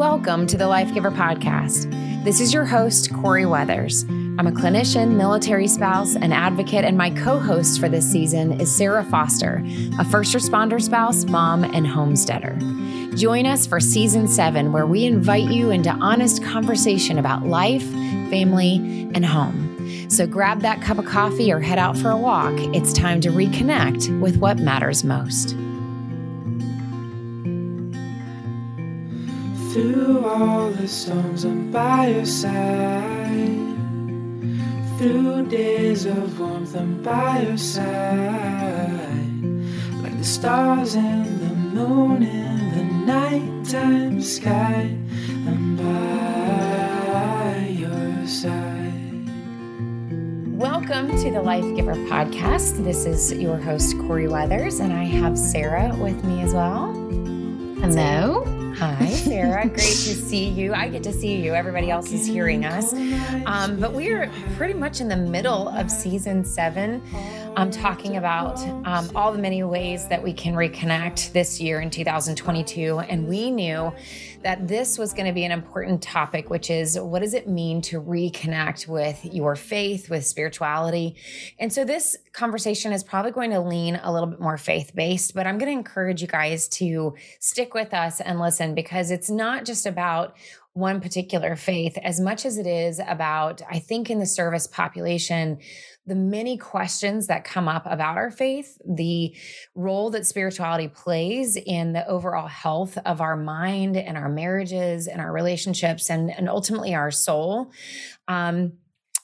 Welcome to the Life Giver Podcast. This is your host, Corie Weathers. I'm a clinician, military spouse, and advocate, and my co host for this season is Sarah Foster, a first responder spouse, mom, and homesteader. Join us for season seven, where we invite you into honest conversation about life, family, and home. So grab that cup of coffee or head out for a walk. It's time to reconnect with what matters most. Through all the storms, I'm by your side. Through days of warmth, I'm by your side. Like the stars and the moon in the nighttime sky, I'm by your side. Welcome to the Life Giver Podcast. This is your host, Corie Weathers, and I have Sarah with me as well. Hello. Hi, Sarah. Great to see you. I get to see you. Everybody else is hearing us. Um, but we are pretty much in the middle of season seven, um, talking about um, all the many ways that we can reconnect this year in 2022. And we knew that this was going to be an important topic, which is what does it mean to reconnect with your faith, with spirituality? And so this conversation is probably going to lean a little bit more faith based, but I'm going to encourage you guys to stick with us and listen because it's not just about one particular faith as much as it is about, I think, in the service population, the many questions that come up about our faith, the role that spirituality plays in the overall health of our mind and our marriages and our relationships and, and ultimately our soul. Um,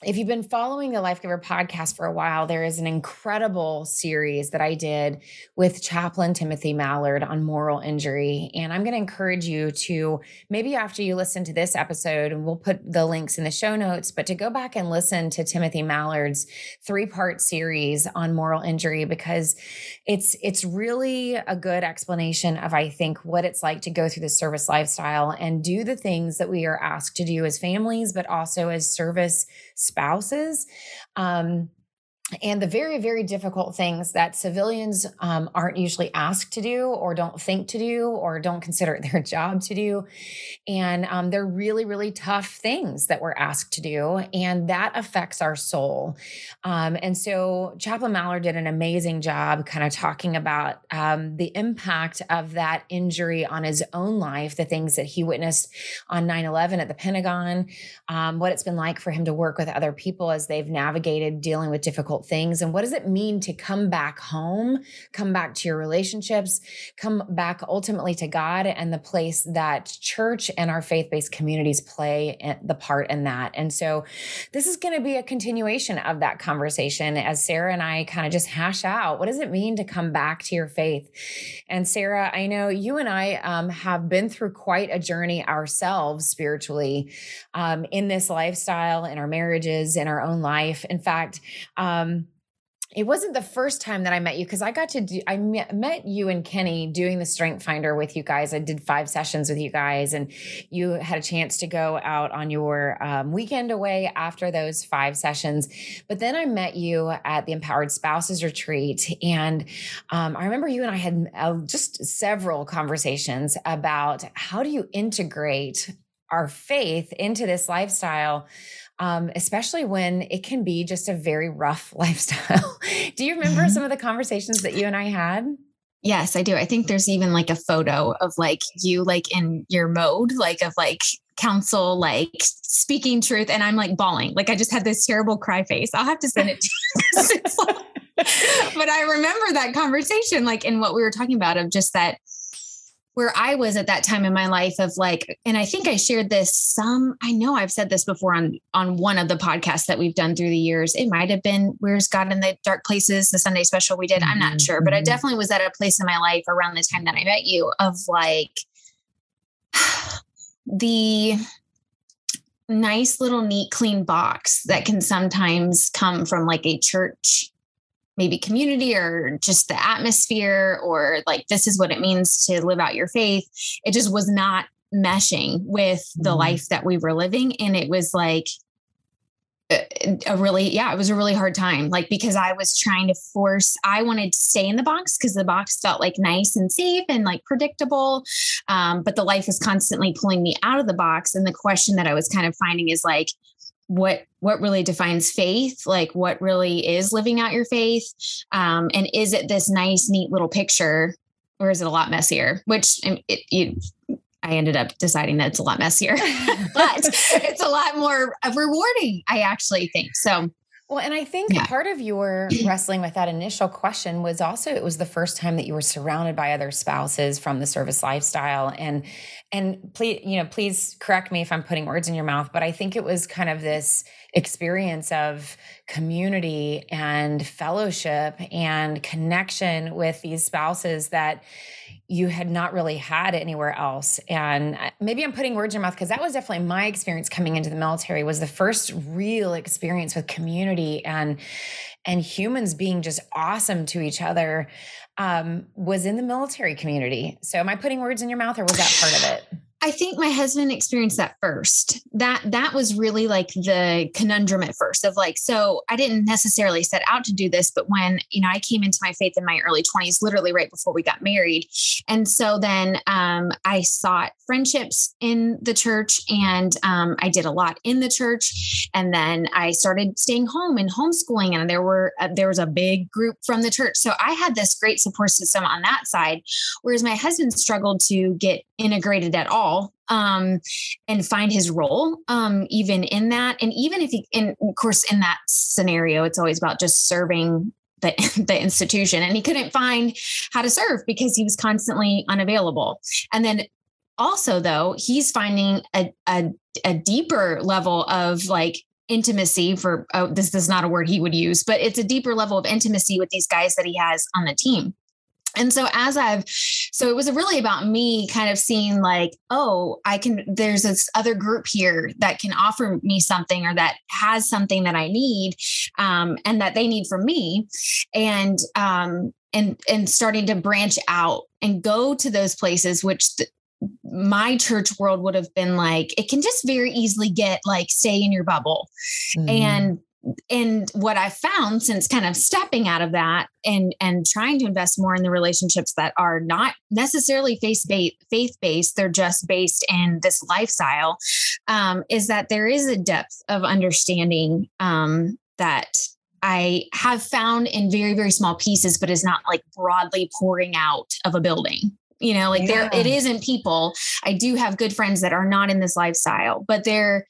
if you've been following the Life Giver podcast for a while, there is an incredible series that I did with Chaplain Timothy Mallard on moral injury. And I'm going to encourage you to maybe after you listen to this episode, and we'll put the links in the show notes, but to go back and listen to Timothy Mallard's three part series on moral injury because it's it's really a good explanation of I think what it's like to go through the service lifestyle and do the things that we are asked to do as families, but also as service spouses. Um, and the very very difficult things that civilians um, aren't usually asked to do or don't think to do or don't consider it their job to do. And um, they're really really tough things that we're asked to do and that affects our soul. Um, and so chaplain mallard did an amazing job kind of talking about um, the impact of that injury on his own life the things that he witnessed on 9-11 at the pentagon um, what it's been like for him to work with other people as they've navigated dealing with difficult difficult things. And what does it mean to come back home come back to your relationships come back ultimately to god and the place that church and our faith-based communities play the part in that? And so this is going to be a continuation of that conversation as sarah and i kind of just hash out. What does it mean to come back to your faith? And sarah i know you and i um, have been through quite a journey ourselves spiritually um, in this lifestyle in our marriages in our own life. In fact um, um, it wasn't the first time that I met you because I got to do, I met you and Kenny doing the Strength Finder with you guys. I did five sessions with you guys, and you had a chance to go out on your um, weekend away after those five sessions. But then I met you at the Empowered Spouses Retreat, and um, I remember you and I had uh, just several conversations about how do you integrate our faith into this lifestyle um, especially when it can be just a very rough lifestyle. Do you remember mm-hmm. some of the conversations that you and I had? Yes, I do. I think there's even like a photo of like you like in your mode, like of like counsel, like speaking truth, and I'm like bawling. Like I just had this terrible cry face. I'll have to send it to you. but I remember that conversation, like in what we were talking about of just that where I was at that time in my life of like, and I think I shared this some, I know I've said this before on on one of the podcasts that we've done through the years. It might have been Where's God in the Dark Places, the Sunday special we did. I'm not sure, but I mm-hmm. definitely was at a place in my life around the time that I met you of like the nice little neat clean box that can sometimes come from like a church maybe community or just the atmosphere or like this is what it means to live out your faith. It just was not meshing with the mm life that we were living. And it was like a really yeah it was a really hard time like because i was trying to force i wanted to stay in the box because the box felt like nice and safe and like predictable. Um, but the life was constantly pulling me out of the box. And the question that i was kind of finding is like what what really defines faith like what really is living out your faith um, and is it this nice neat little picture or is it a lot messier which it, it, I ended up deciding that it's a lot messier, but it's a lot more rewarding, I actually think. So, well, and I think yeah. part of your wrestling with that initial question was also it was the first time that you were surrounded by other spouses from the service lifestyle and and please you know please correct me if I'm putting words in your mouth but I think it was kind of this experience of community and fellowship and connection with these spouses that you had not really had anywhere else. And maybe i'm putting words in your mouth because that was definitely my experience coming into the military was the first real experience with community and and humans being just awesome to each other um, was in the military community. So am i putting words in your mouth or was that part of it I think my husband experienced that first. That that was really like the conundrum at first of like, so I didn't necessarily set out to do this, but when you know I came into my faith in my early 20s, literally right before we got married. And so then um, I sought friendships in the church and um, I did a lot in the church. And then I started staying home and homeschooling. And there were uh, there was a big group from the church. So I had this great support system on that side. Whereas my husband struggled to get integrated at all um, and find his role um, even in that. And even if he, in, of course, in that scenario, it's always about just serving the, the institution. And he couldn't find how to serve because he was constantly unavailable. And then also, though, he's finding a, a, a deeper level of like intimacy for oh, this is not a word he would use, but it's a deeper level of intimacy with these guys that he has on the team. And so as I've so it was really about me kind of seeing like, oh, I can there's this other group here that can offer me something or that has something that I need um, and that they need from me. And um and and starting to branch out and go to those places which th- my church world would have been like it can just very easily get like stay in your bubble mm. and and what I've found since kind of stepping out of that and and trying to invest more in the relationships that are not necessarily faith based, faith based, they're just based in this lifestyle, um, is that there is a depth of understanding um, that I have found in very very small pieces, but is not like broadly pouring out of a building you know like yeah. there it isn't people i do have good friends that are not in this lifestyle but they're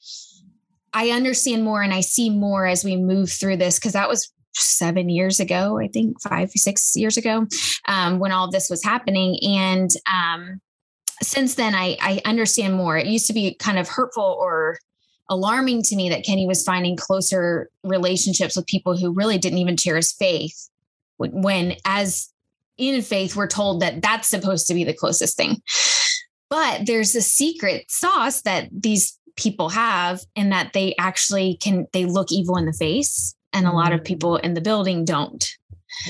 I understand more and I see more as we move through this because that was seven years ago, I think five, six years ago, um, when all this was happening. And um, since then, I, I understand more. It used to be kind of hurtful or alarming to me that Kenny was finding closer relationships with people who really didn't even share his faith. When, as in faith, we're told that that's supposed to be the closest thing. But there's a secret sauce that these people have in that they actually can they look evil in the face and a lot of mm. people in the building don't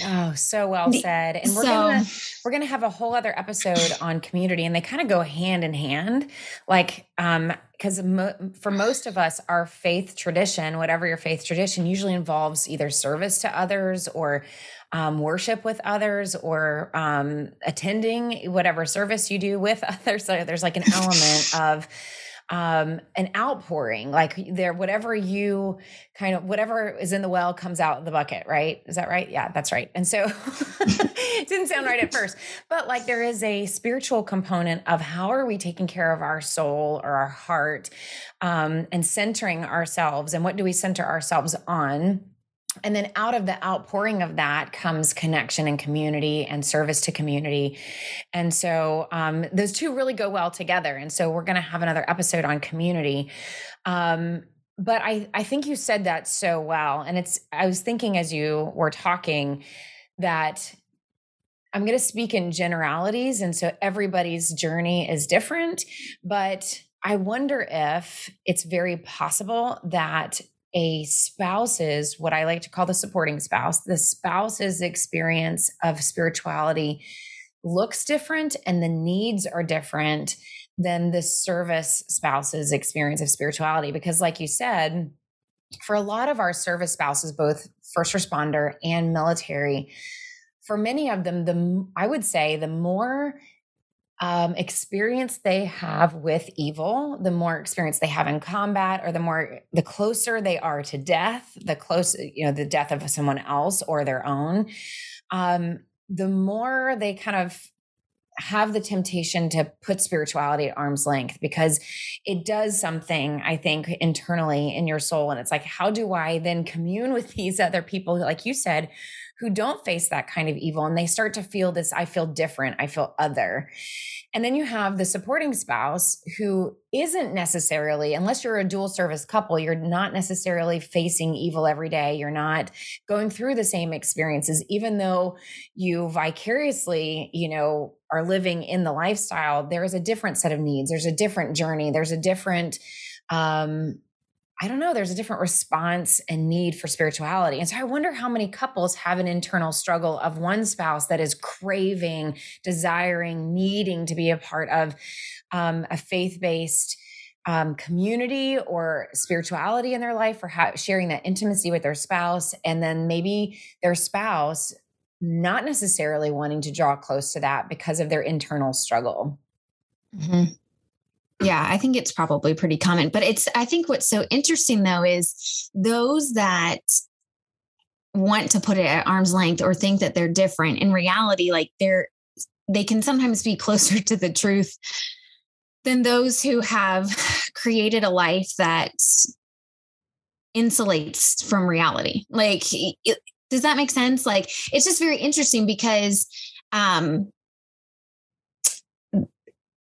Oh, so well said. And we're so, gonna we're gonna have a whole other episode on community, and they kind of go hand in hand. Like, um, because mo- for most of us, our faith tradition, whatever your faith tradition, usually involves either service to others or um, worship with others or um, attending whatever service you do with others. So there's like an element of um, an outpouring, like there, whatever you kind of, whatever is in the well comes out the bucket, right? Is that right? Yeah, that's right. And so it didn't sound right at first, but like there is a spiritual component of how are we taking care of our soul or our heart um, and centering ourselves and what do we center ourselves on? And then out of the outpouring of that comes connection and community and service to community. And so um, those two really go well together. And so we're going to have another episode on community. Um, but I, I think you said that so well. And it's, I was thinking as you were talking that I'm going to speak in generalities. And so everybody's journey is different. But I wonder if it's very possible that a spouse's, what I like to call the supporting spouse, the spouse's experience of spirituality looks different and the needs are different than the service spouse's experience of spirituality. Because, like you said, for a lot of our service spouses, both first responder and military, for many of them, the I would say the more um, experience they have with evil, the more experience they have in combat, or the more the closer they are to death, the closer you know the death of someone else or their own, um, the more they kind of have the temptation to put spirituality at arm's length because it does something i think internally in your soul and it's like how do i then commune with these other people? Like you said who don't face that kind of evil and they start to feel this I feel different, I feel other. And then you have the supporting spouse who isn't necessarily, unless you're a dual service couple, you're not necessarily facing evil every day. You're not going through the same experiences, even though you vicariously, you know, are living in the lifestyle. There is a different set of needs. There's a different journey. There's a different um, I don't know, there's a different response and need for spirituality. And so I wonder how many couples have an internal struggle of one spouse that is craving, desiring, needing to be a part of um, a faith based um, community or spirituality in their life or ha- sharing that intimacy with their spouse. And then maybe their spouse not necessarily wanting to draw close to that because of their internal struggle. Mm-hmm. Yeah, I think it's probably pretty common. But it's, I think what's so interesting though is those that want to put it at arm's length or think that they're different in reality, like they're, they can sometimes be closer to the truth than those who have created a life that insulates from reality. Like, it, does that make sense? Like, it's just very interesting because, um,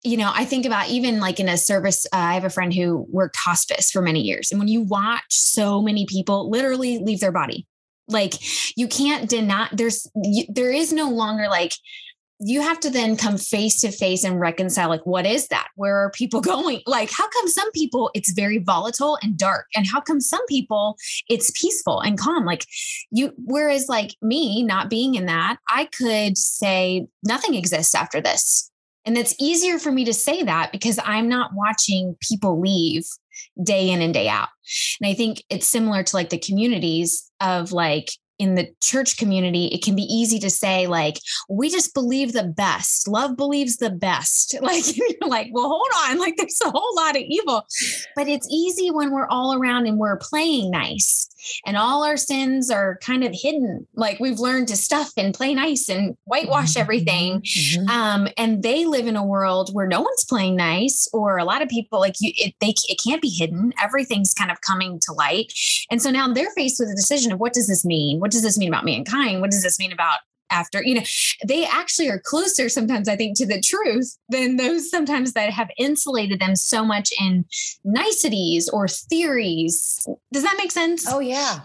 you know, I think about even like in a service, uh, I have a friend who worked hospice for many years. And when you watch so many people literally leave their body, like you can't deny there's, you, there is no longer like, you have to then come face to face and reconcile like what is that? Where are people going? Like how come some people it's very volatile and dark and how come some people it's peaceful and calm? Like you whereas like me not being in that i could say nothing exists after this and it's easier for me to say that because I'm not watching people leave day in and day out. And I think it's similar to like the communities of like in the church community, it can be easy to say, like, we just believe the best. Love believes the best. Like, you're like, well, hold on. Like, there's a whole lot of evil. But it's easy when we're all around and we're playing nice and all our sins are kind of hidden. Like, we've learned to stuff and play nice and whitewash mm-hmm. everything. Mm-hmm. Um, and they live in a world where no one's playing nice, or a lot of people, like, you, it, they, it can't be hidden. Everything's kind of coming to light. And so now they're faced with a decision of what does this mean? What does this mean about mankind? What does this mean about after you know they actually are closer sometimes i think to the truth than those sometimes that have insulated them so much in niceties or theories does that make sense oh yeah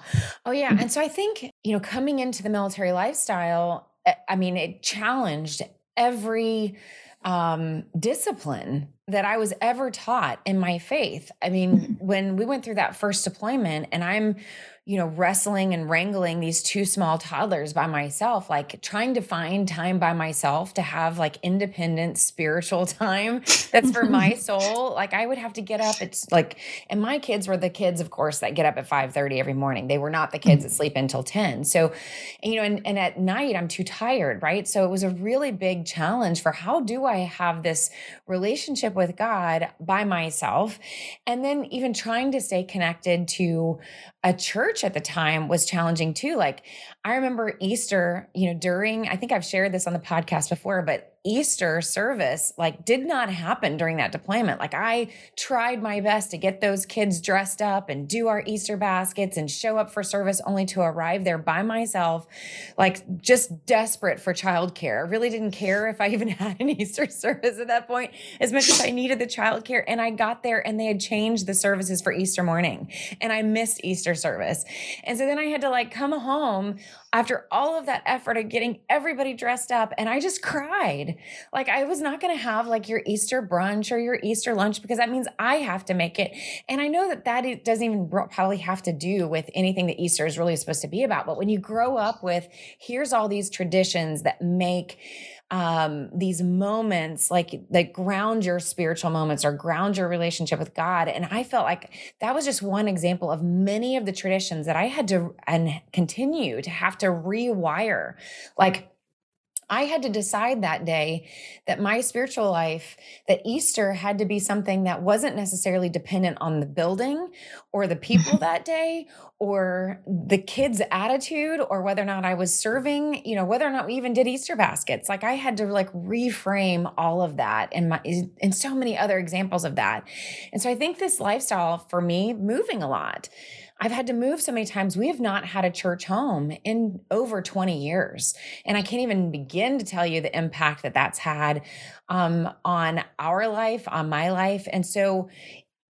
oh yeah and so i think you know coming into the military lifestyle eh, i mean it challenged every um discipline that I was ever taught in my faith. I mean, mm-hmm. when we went through that first deployment and I'm you know, wrestling and wrangling these two small toddlers by myself, like trying to find time by myself to have like independent spiritual time that's for my soul. Like I would have to get up. It's like, and my kids were the kids, of course, that get up at 5 30 every morning. They were not the kids that sleep until 10. So, you know, and, and at night I'm too tired, right? So it was a really big challenge for how do I have this relationship with God by myself? And then even trying to stay connected to a church at the time was challenging too. Like I remember Easter, you know, during, I think I've shared this on the podcast before, but Easter service like did not happen during that deployment. Like I tried my best to get those kids dressed up and do our Easter baskets and show up for service only to arrive there by myself, like just desperate for childcare. I really didn't care if I even had an Easter service at that point as much as I needed the childcare. And I got there and they had changed the services for Easter morning and I missed Easter service. And so then I had to like come home after all of that effort of getting everybody dressed up and I just cried. Like I was not going to have like your Easter brunch or your Easter lunch because that means I have to make it. And I know that that doesn't even probably have to do with anything that Easter is really supposed to be about. But when you grow up with here's all these traditions that make um, these moments like that ground your spiritual moments or ground your relationship with God. And I felt like that was just one example of many of the traditions that I had to and continue to have to rewire. Like I had to decide that day that my spiritual life, that Easter had to be something that wasn't necessarily dependent on the building or the people that day or the kids' attitude or whether or not I was serving, you know, whether or not we even did Easter baskets. Like I had to like reframe all of that and my and so many other examples of that. And so I think this lifestyle for me moving a lot I've had to move so many times. We have not had a church home in over 20 years. And I can't even begin to tell you the impact that that's had um, on our life, on my life. And so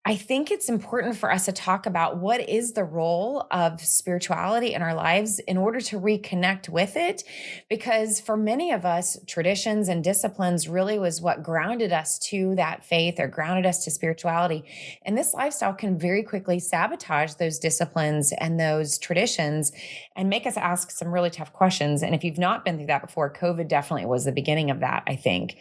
I think it's important for us to talk about what is the role of spirituality in our lives in order to reconnect with it. Because for many of us, traditions and disciplines really was what grounded us to that faith or grounded us to spirituality. And this lifestyle can very quickly sabotage those disciplines and those traditions and make us ask some really tough questions. And if you've not been through that before, COVID definitely was the beginning of that, I think.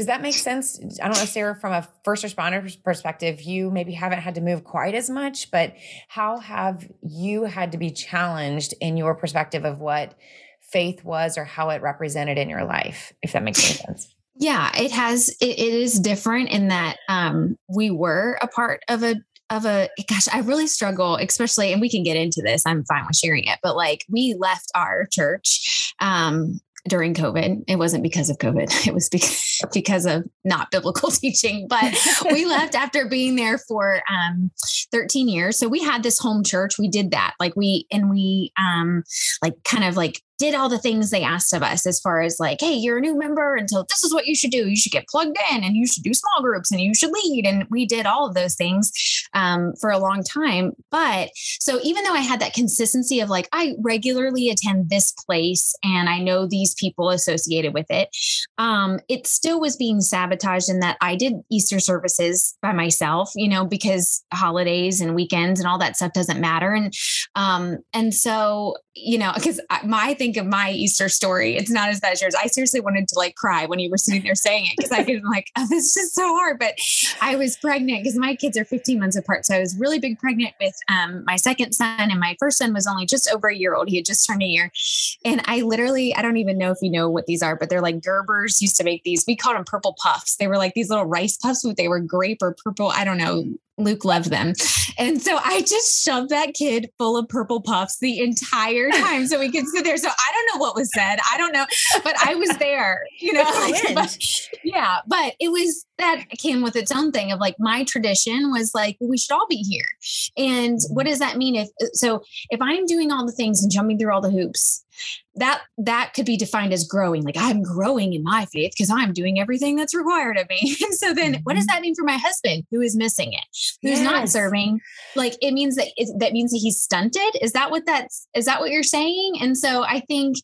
Does that make sense? I don't know, Sarah, from a first responder perspective, you maybe haven't had to move quite as much, but how have you had to be challenged in your perspective of what faith was or how it represented in your life, if that makes any sense? Yeah, it has. it, it is different in that um, we were a part of a of a gosh, I really struggle, especially, and we can get into this. I'm fine with sharing it, but like we left our church um, during COVID. It wasn't because of COVID. It was because, because of not biblical teaching. But we left after being there for um, 13 years. So we had this home church. We did that. Like we and we um like kind of like did all the things they asked of us as far as like, hey, you're a new member, and so this is what you should do. You should get plugged in, and you should do small groups, and you should lead. And we did all of those things um, for a long time. But so even though I had that consistency of like, I regularly attend this place, and I know these people associated with it, um, it still was being sabotaged in that I did Easter services by myself, you know, because holidays and weekends and all that stuff doesn't matter, and um, and so you know, because my think of my Easter story, it's not as bad as yours. I seriously wanted to like cry when you were sitting there saying it because I could like, oh, this is just so hard. But I was pregnant because my kids are 15 months apart. So I was really big pregnant with um, my second son, and my first son was only just over a year old. He had just turned a year. And I literally, I don't even know if you know what these are, but they're like Gerber's used to make these. We called them purple puffs. They were like these little rice puffs, but they were grape or purple. I don't know Luke loved them. And so I just shoved that kid full of purple puffs the entire time so we could sit there. So I don't know what was said. I don't know, but I was there, you know. Like, but, yeah, but it was that came with its own thing of like my tradition was like we should all be here. And what does that mean if so if I'm doing all the things and jumping through all the hoops that that could be defined as growing like i'm growing in my faith because i'm doing everything that's required of me and so then mm-hmm. what does mm-hmm. that mean for my husband who is missing it who's yes. not serving like it means that it, that means that he's stunted is that what that's is that what you're saying and so i think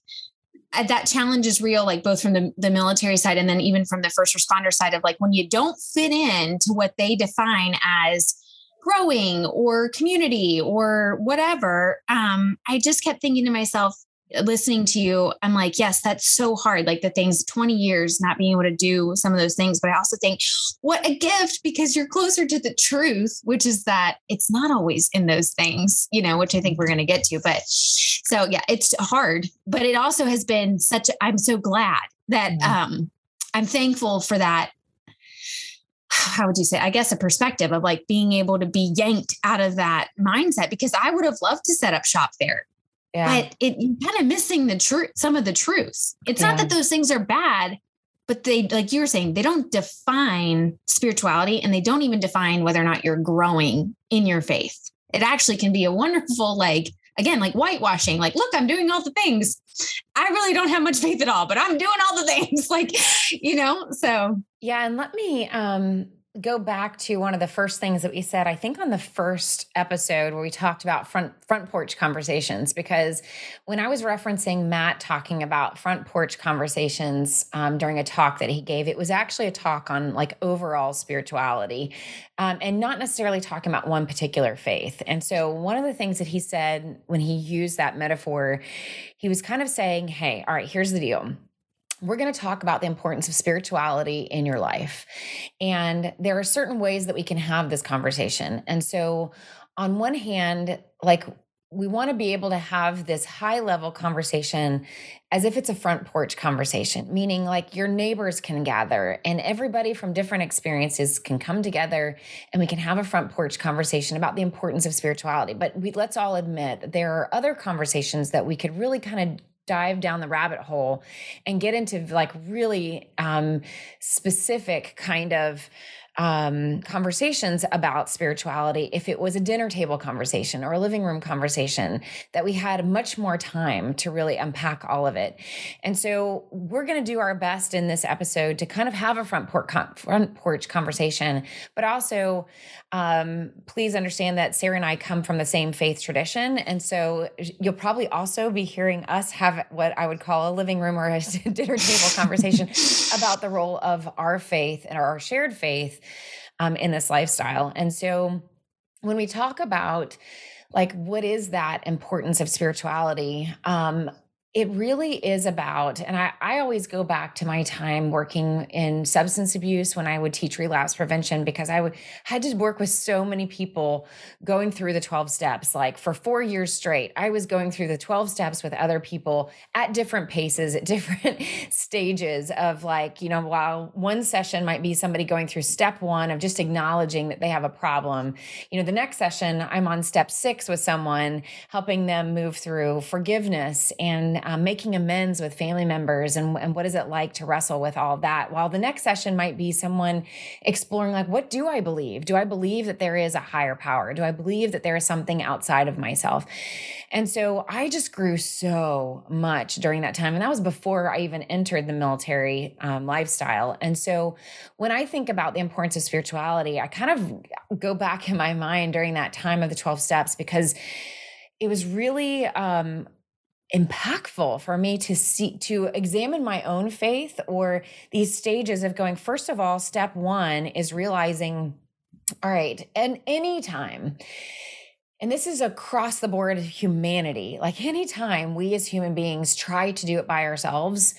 uh, that challenge is real like both from the, the military side and then even from the first responder side of like when you don't fit in to what they define as growing or community or whatever um, i just kept thinking to myself listening to you, I'm like, yes, that's so hard. Like the things 20 years not being able to do some of those things. But I also think, what a gift because you're closer to the truth, which is that it's not always in those things, you know, which I think we're going to get to. But so, yeah, it's hard. But it also has been such, I'm so glad that mm-hmm. um, I'm thankful for that how would you say i guess a perspective of like being able to be yanked out of that mindset because i would have loved to set up shop there yeah. But it you're kind of missing the truth, some of the truths. It's yeah. not that those things are bad, but they, like you were saying, they don't define spirituality and they don't even define whether or not you're growing in your faith. It actually can be a wonderful, like, again, like whitewashing, like, look, I'm doing all the things. I really don't have much faith at all, but I'm doing all the things. like, you know, so. Yeah. And let me, um, go back to one of the first things that we said i think on the first episode where we talked about front front porch conversations because when i was referencing matt talking about front porch conversations um, during a talk that he gave it was actually a talk on like overall spirituality um, and not necessarily talking about one particular faith. And so one of the things that he said when he used that metaphor he was kind of saying hey all right here's the deal we're going to talk about the importance of spirituality in your life. And there are certain ways that we can have this conversation. And so, on one hand, like we want to be able to have this high level conversation as if it's a front porch conversation, meaning like your neighbors can gather and everybody from different experiences can come together and we can have a front porch conversation about the importance of spirituality. But we, let's all admit that there are other conversations that we could really kind of dive down the rabbit hole and get into like really um, specific kind of um, conversations about spirituality if it was a dinner table conversation or a living room conversation that we had much more time to really unpack all of it. And so we're going to do our best in this episode to kind of have a front porch, front porch conversation, but also um, please understand that Sarah and I come from the same faith tradition. And so you'll probably also be hearing us have what I would call a living room or a dinner table conversation about the role of our faith and our shared faith um, in this lifestyle. And so when we talk about like what is that importance of spirituality um, it really is about, and I, I always go back to my time working in substance abuse when I would teach relapse prevention because I would had to work with so many people going through the 12 steps. Like for four years straight, I was going through the 12 steps with other people at different paces, at different stages of like, you know, while one session might be somebody going through step one of just acknowledging that they have a problem, you know, the next session I'm on step six with someone, helping them move through forgiveness and um, making amends with family members and, and what is it like to wrestle with all that? While the next session might be someone exploring like what do i believe? Do i believe that there is a higher power? Do i believe that there is something outside of myself? And so i just grew so much during that time and that was before i even entered the military um, lifestyle. And so when i think about the importance of spirituality i kind of go back in my mind during that time of the 12 steps because it was really um, impactful for me to see to examine my own faith or these stages of going first of all step 1 is realizing all right and anytime and this is across the board humanity like anytime we as human beings try to do it by ourselves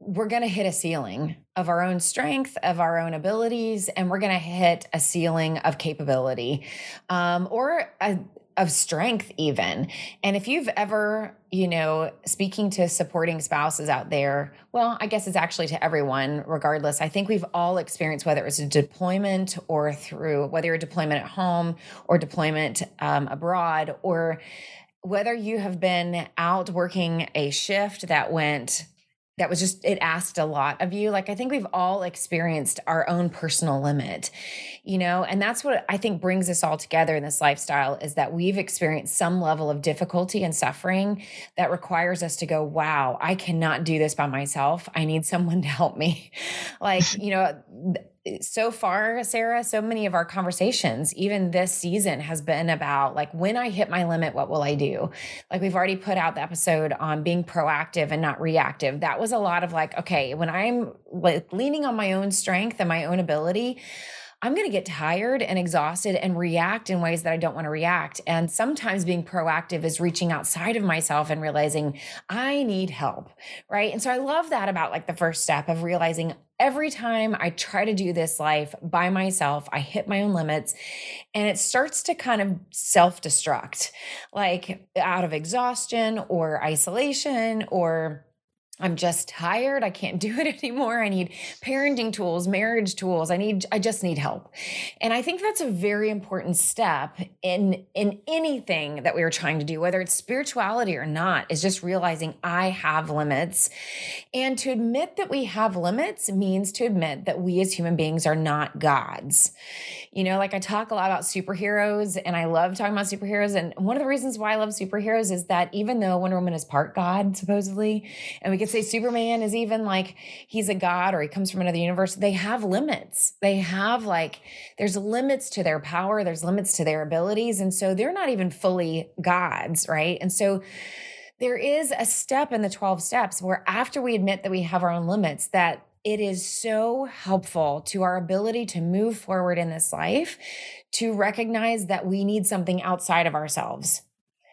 we're going to hit a ceiling of our own strength, of our own abilities, and we're going to hit a ceiling of capability um, or a, of strength even. And if you've ever you know speaking to supporting spouses out there well i guess it's actually to everyone regardless. I think we've all experienced whether it's a deployment or through whether you're a deployment at home or deployment um, abroad or whether you have been out working a shift that went that was just it asked a lot of you. Like i think we've all experienced our own personal limit you know? And that's what i think brings us all together in this lifestyle is that we've experienced some level of difficulty and suffering that requires us to go wow i cannot do this by myself. I need someone to help me. Like you know so far, Sarah, so many of our conversations, even this season, has been about like when I hit my limit, what will I do? Like we've already put out the episode on being proactive and not reactive. That was a lot of like, okay, when I'm like leaning on my own strength and my own ability, I'm going to get tired and exhausted and react in ways that I don't want to react. And sometimes being proactive is reaching outside of myself and realizing I need help. Right. And so I love that about like the first step of realizing every time I try to do this life by myself, I hit my own limits and it starts to kind of self destruct, like out of exhaustion or isolation or I'm just tired. I can't do it anymore. I need parenting tools, marriage tools. I need I just need help. And I think that's a very important step in in anything that we are trying to do, whether it's spirituality or not, is just realizing I have limits. And to admit that we have limits means to admit that we as human beings are not gods. You know, like I talk a lot about superheroes and I love talking about superheroes and one of the reasons why I love superheroes is that even though Wonder Woman is part god supposedly and we could say Superman is even like he's a god or he comes from another universe. They have limits. They have like, there's limits to their power, there's limits to their abilities. And so they're not even fully gods, right? And so there is a step in the 12 steps where after we admit that we have our own limits, that it is so helpful to our ability to move forward in this life to recognize that we need something outside of ourselves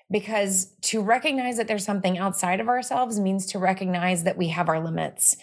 because to recognize that there's something outside of ourselves means to recognize that we have our limits.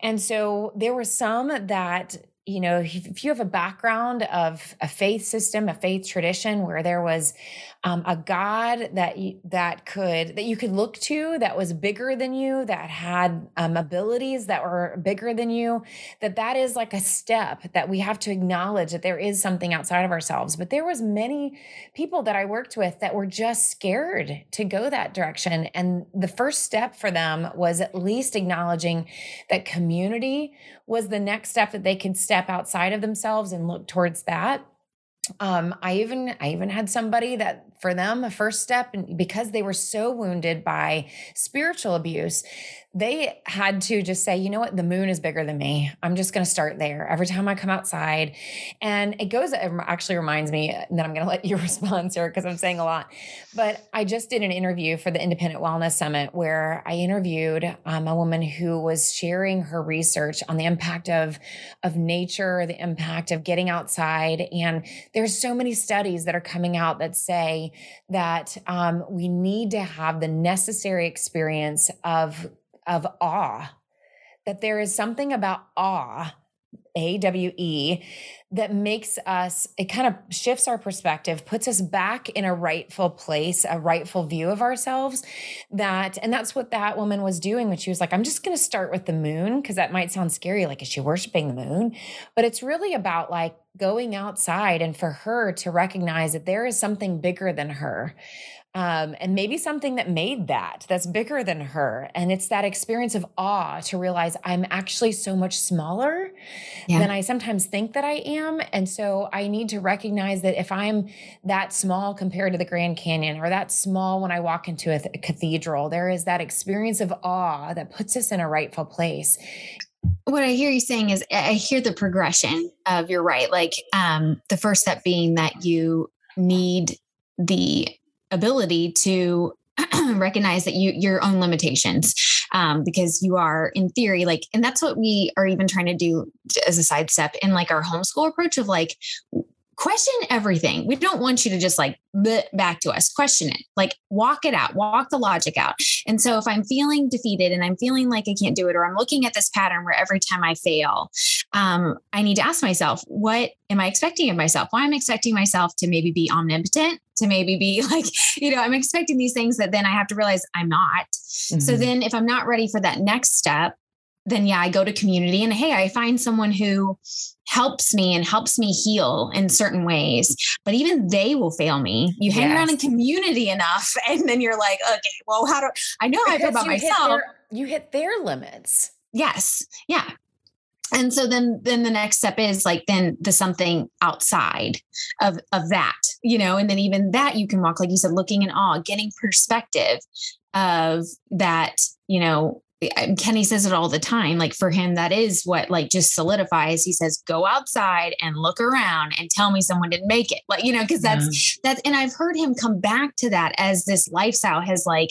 And so there were some that you know, if you have a background of a faith system, a faith tradition where there was um, a God that you, that could that you could look to, that was bigger than you, that had um, abilities that were bigger than you, that that is like a step that we have to acknowledge that there is something outside of ourselves. But there was many people that I worked with that were just scared to go that direction, and the first step for them was at least acknowledging that community was the next step that they could step outside of themselves and look towards that. Um, I even I even had somebody that for them a first step and because they were so wounded by spiritual abuse, they had to just say, you know what, the moon is bigger than me. I'm just going to start there every time I come outside. And it goes, it actually reminds me that I'm going to let you respond, Sarah, because I'm saying a lot. But I just did an interview for the Independent Wellness Summit where I interviewed um, a woman who was sharing her research on the impact of, of nature, the impact of getting outside. And there's so many studies that are coming out that say that um, we need to have the necessary experience of of awe, that there is something about awe, A W E, that makes us, it kind of shifts our perspective, puts us back in a rightful place, a rightful view of ourselves. That, and that's what that woman was doing when she was like, I'm just going to start with the moon, because that might sound scary. Like, is she worshiping the moon? But it's really about like going outside and for her to recognize that there is something bigger than her um, and maybe something that made that that's bigger than her and it's that experience of awe to realize i'm actually so much smaller yeah. than i sometimes think that i am and so i need to recognize that if i'm that small compared to the grand canyon or that small when i walk into a, th- a cathedral there is that experience of awe that puts us in a rightful place what I hear you saying is I hear the progression of you're right. Like um, the first step being that you need the ability to recognize that you your own limitations um, because you are in theory like and that's what we are even trying to do as a side step in like our homeschool approach of like question everything. We don't want you to just like back to us, question it, like walk it out, walk the logic out. And so if I'm feeling defeated and I'm feeling like I can't do it, or I'm looking at this pattern where every time I fail, um, I need to ask myself, what am I expecting of myself? Why am I expecting myself to maybe be omnipotent, to maybe be like, you know, I'm expecting these things that then I have to realize I'm not. Mm-hmm. So then if I'm not ready for that next step, then yeah, I go to community and hey, I find someone who helps me and helps me heal in certain ways. But even they will fail me. You hang yes. around in community enough, and then you're like, okay, well, how do I know how I feel about myself? Hit their, you hit their limits. Yes. Yeah. And so then then the next step is like then the something outside of of that, you know, and then even that you can walk, like you said, looking in awe, getting perspective of that, you know, Kenny says it all the time. Like for him, that is what like just solidifies. He says, go outside and look around and tell me someone didn't make it. Like, you know, because that's yeah. that's and I've heard him come back to that as this lifestyle has like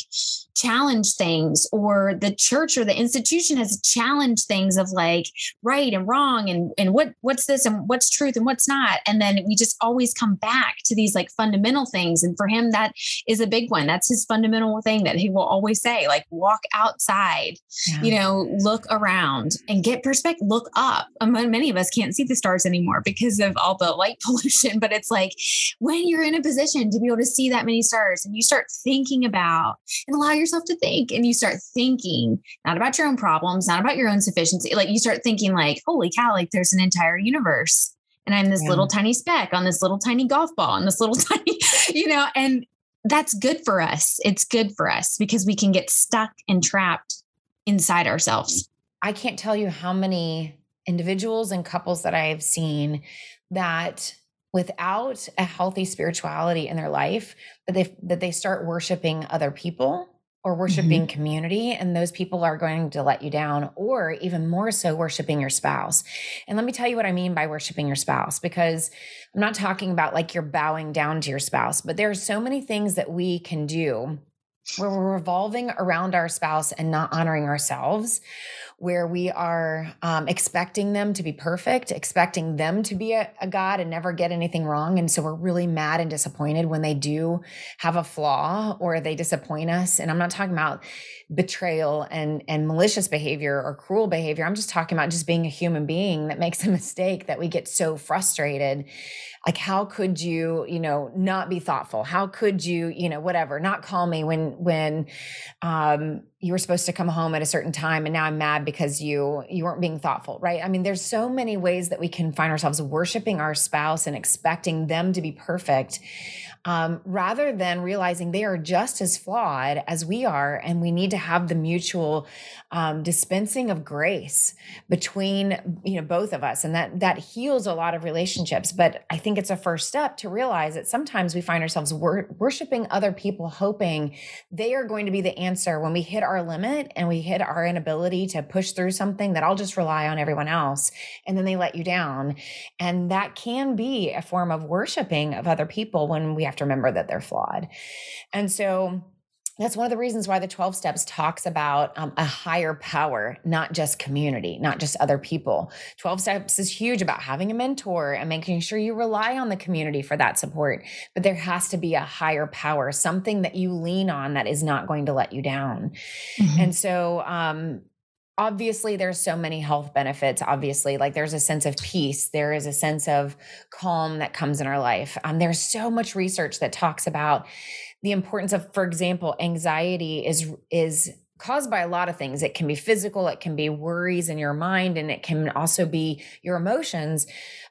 challenged things or the church or the institution has challenged things of like right and wrong and and what what's this and what's truth and what's not. And then we just always come back to these like fundamental things. And for him, that is a big one. That's his fundamental thing that he will always say, like walk outside yeah. you know, look around and get perspective, look up. Um, many of us can't see the stars anymore because of all the light pollution, but it's like when you're in a position to be able to see that many stars and you start thinking about and allow yourself to think and you start thinking not about your own problems, not about your own sufficiency. Like you start thinking like, holy cow, like there's an entire universe and I'm this yeah. little tiny speck on this little tiny golf ball and this little tiny, you know, and that's good for us. It's good for us because we can get stuck and trapped inside ourselves. I can't tell you how many individuals and couples that I have seen that without a healthy spirituality in their life that they that they start worshiping other people or worshiping mm-hmm. community and those people are going to let you down or even more so worshiping your spouse. And let me tell you what I mean by worshiping your spouse because I'm not talking about like you're bowing down to your spouse, but there are so many things that we can do where we're revolving around our spouse and not honoring ourselves, where we are um, expecting them to be perfect, expecting them to be a, a, God and never get anything wrong. And so we're really mad and disappointed when they do have a flaw or they disappoint us. And I'm not talking about betrayal and and malicious behavior or cruel behavior. I'm just talking about just being a human being that makes a mistake that we get so frustrated like how could you you know not be thoughtful? How could you you know whatever not call me when when um you were supposed to come home at a certain time and now i'm mad because you you weren't being thoughtful right? I mean there's so many ways that we can find ourselves worshiping our spouse and expecting them to be perfect um, rather than realizing they are just as flawed as we are and we need to have the mutual um, dispensing of grace between you know both of us and that that heals a lot of relationships. But i think it's a first step to realize that sometimes we find ourselves wor- worshiping other people hoping they are going to be the answer when we hit our limit and we hit our inability to push through something that i'll just rely on everyone else and then they let you down. And that can be a form of worshiping of other people when we have have to remember that they're flawed. And so that's one of the reasons why the 12 steps talks about um, a higher power not just community not just other people 12 steps is huge about having a mentor and making sure you rely on the community for that support but there has to be a higher power something that you lean on that is not going to let you down mm-hmm. and so um, obviously there's so many health benefits obviously like there's a sense of peace there is a sense of calm that comes in our life. Um, there's so much research that talks about the importance of for example anxiety is is caused by a lot of things. It can be physical it can be worries in your mind and it can also be your emotions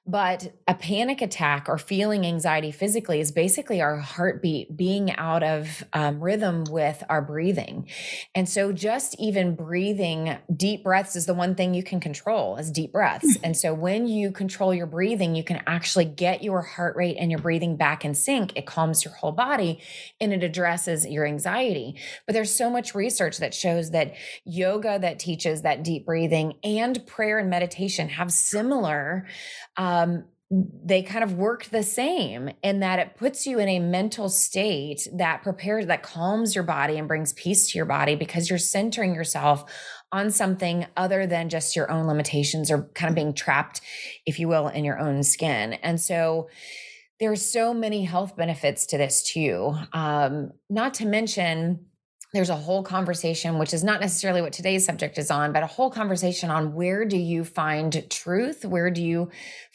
but a panic attack or feeling anxiety physically is basically our heartbeat being out of um, rhythm with our breathing. And so, just even breathing deep breaths is the one thing you can control as deep breaths. Hmm. And so, when you control your breathing, you can actually get your heart rate and your breathing back in sync. It calms your whole body and it addresses your anxiety. But there's so much research that shows that yoga that teaches that deep breathing and prayer and meditation have similar. Um, they kind of work the same in that it puts you in a mental state that prepares, that calms your body and brings peace to your body because you're centering yourself on something other than just your own limitations or kind of being trapped, if you will, in your own skin. And so, there's so many health benefits to this too. Um, not to mention, there's a whole conversation, which is not necessarily what today's subject is on, but a whole conversation on where do you find truth? Where do you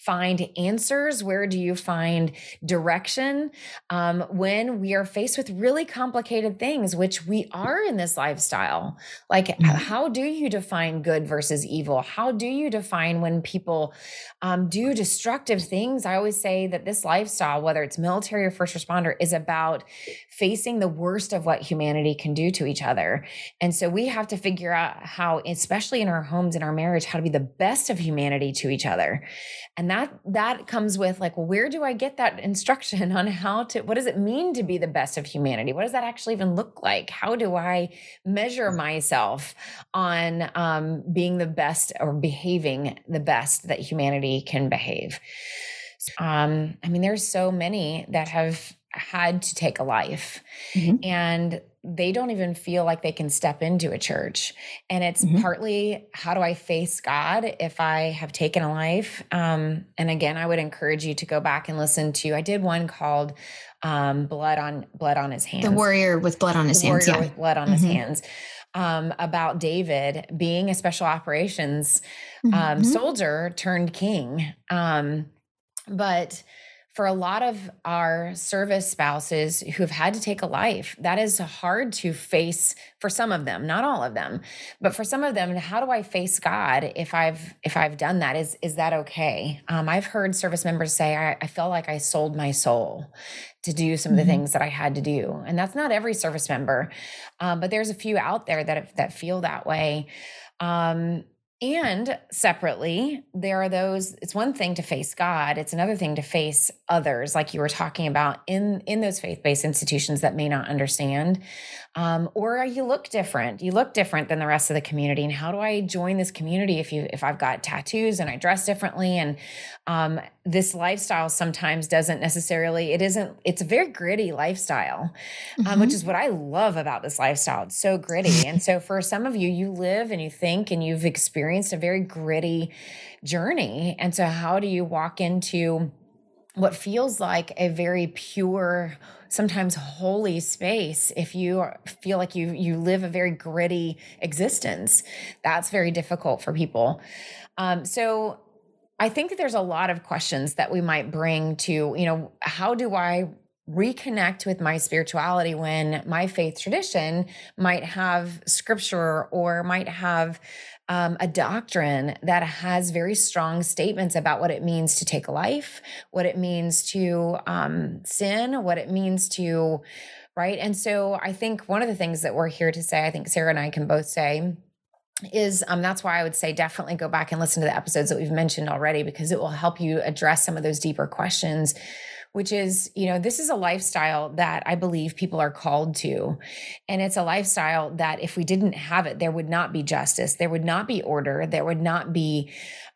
find answers? Where do you find direction um, when we are faced with really complicated things, which we are in this lifestyle? Like, mm-hmm. how do you define good versus evil? How do you define when people um, do destructive things? I always say that this lifestyle, whether it's military or first responder, is about facing the worst of what humanity can do to each other. And so we have to figure out how, especially in our homes, in our marriage, how to be the best of humanity to each other. And that that comes with like where do i get that instruction on how to what does it mean to be the best of humanity? What does that actually even look like? How do i measure myself on um, being the best or behaving the best that humanity can behave? Um, i mean there's so many that have had to take a life mm-hmm. and they don't even feel like they can step into a church. And it's mm-hmm. partly how do I face God if I have taken a life? Um, and again, I would encourage you to go back and listen to. I did one called um, "Blood on Blood on His Hands." The warrior with blood on his the hands. Warrior yeah. with blood on mm-hmm. his hands. Um, about David being a special operations um, mm-hmm. soldier turned king. Um, but for a lot of our service spouses who have had to take a life, that is hard to face for some of them, not all of them. But for some of them, how do I face God if I've if I've done that? Is is that okay? Um, I've heard service members say, I, I felt like I sold my soul to do some mm-hmm. of the mm-hmm. things that I had to do. And that's not every service member. Um, but there's a few out there that that feel that way. Um, and separately, there are those, it's one thing to face God, it's another thing to face others, like you were talking about in, in those faith based institutions that may not understand. Um, or you look different. You look different than the rest of the community. And how do I join this community if you if I've got tattoos and I dress differently? And um, this lifestyle sometimes doesn't necessarily. It isn't. It's a very gritty lifestyle, um, mm-hmm. which is what I love about this lifestyle. It's so gritty. and so for some of you, you live and you think and you've experienced a very gritty journey. And so how do you walk into what feels like a very pure sometimes holy space if you feel like you you live a very gritty existence that's very difficult for people. Um, so i think that there's a lot of questions that we might bring to you know how do i reconnect with my spirituality when my faith tradition might have scripture or might have um, a doctrine that has very strong statements about what it means to take life, what it means to um, sin, what it means to, right? And so I think one of the things that we're here to say, I think Sarah and I can both say, is um, that's why I would say definitely go back and listen to the episodes that we've mentioned already because it will help you address some of those deeper questions which is, you know, this is a lifestyle that I believe people are called to. And it's a lifestyle that if we didn't have it, there would not be justice, there would not be order, there would not be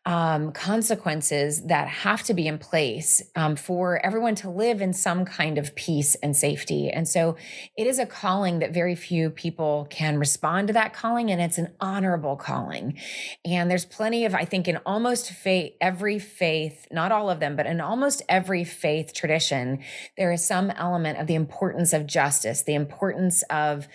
um, consequences that have to be in place um, for everyone to live in some kind of peace and safety. And so it is a calling that very few people can respond to that calling, and it's an honorable calling. And there's plenty of, I think, in almost faith, every faith, not all of them, but in almost every faith tradition, there is some element of the importance of justice, the importance of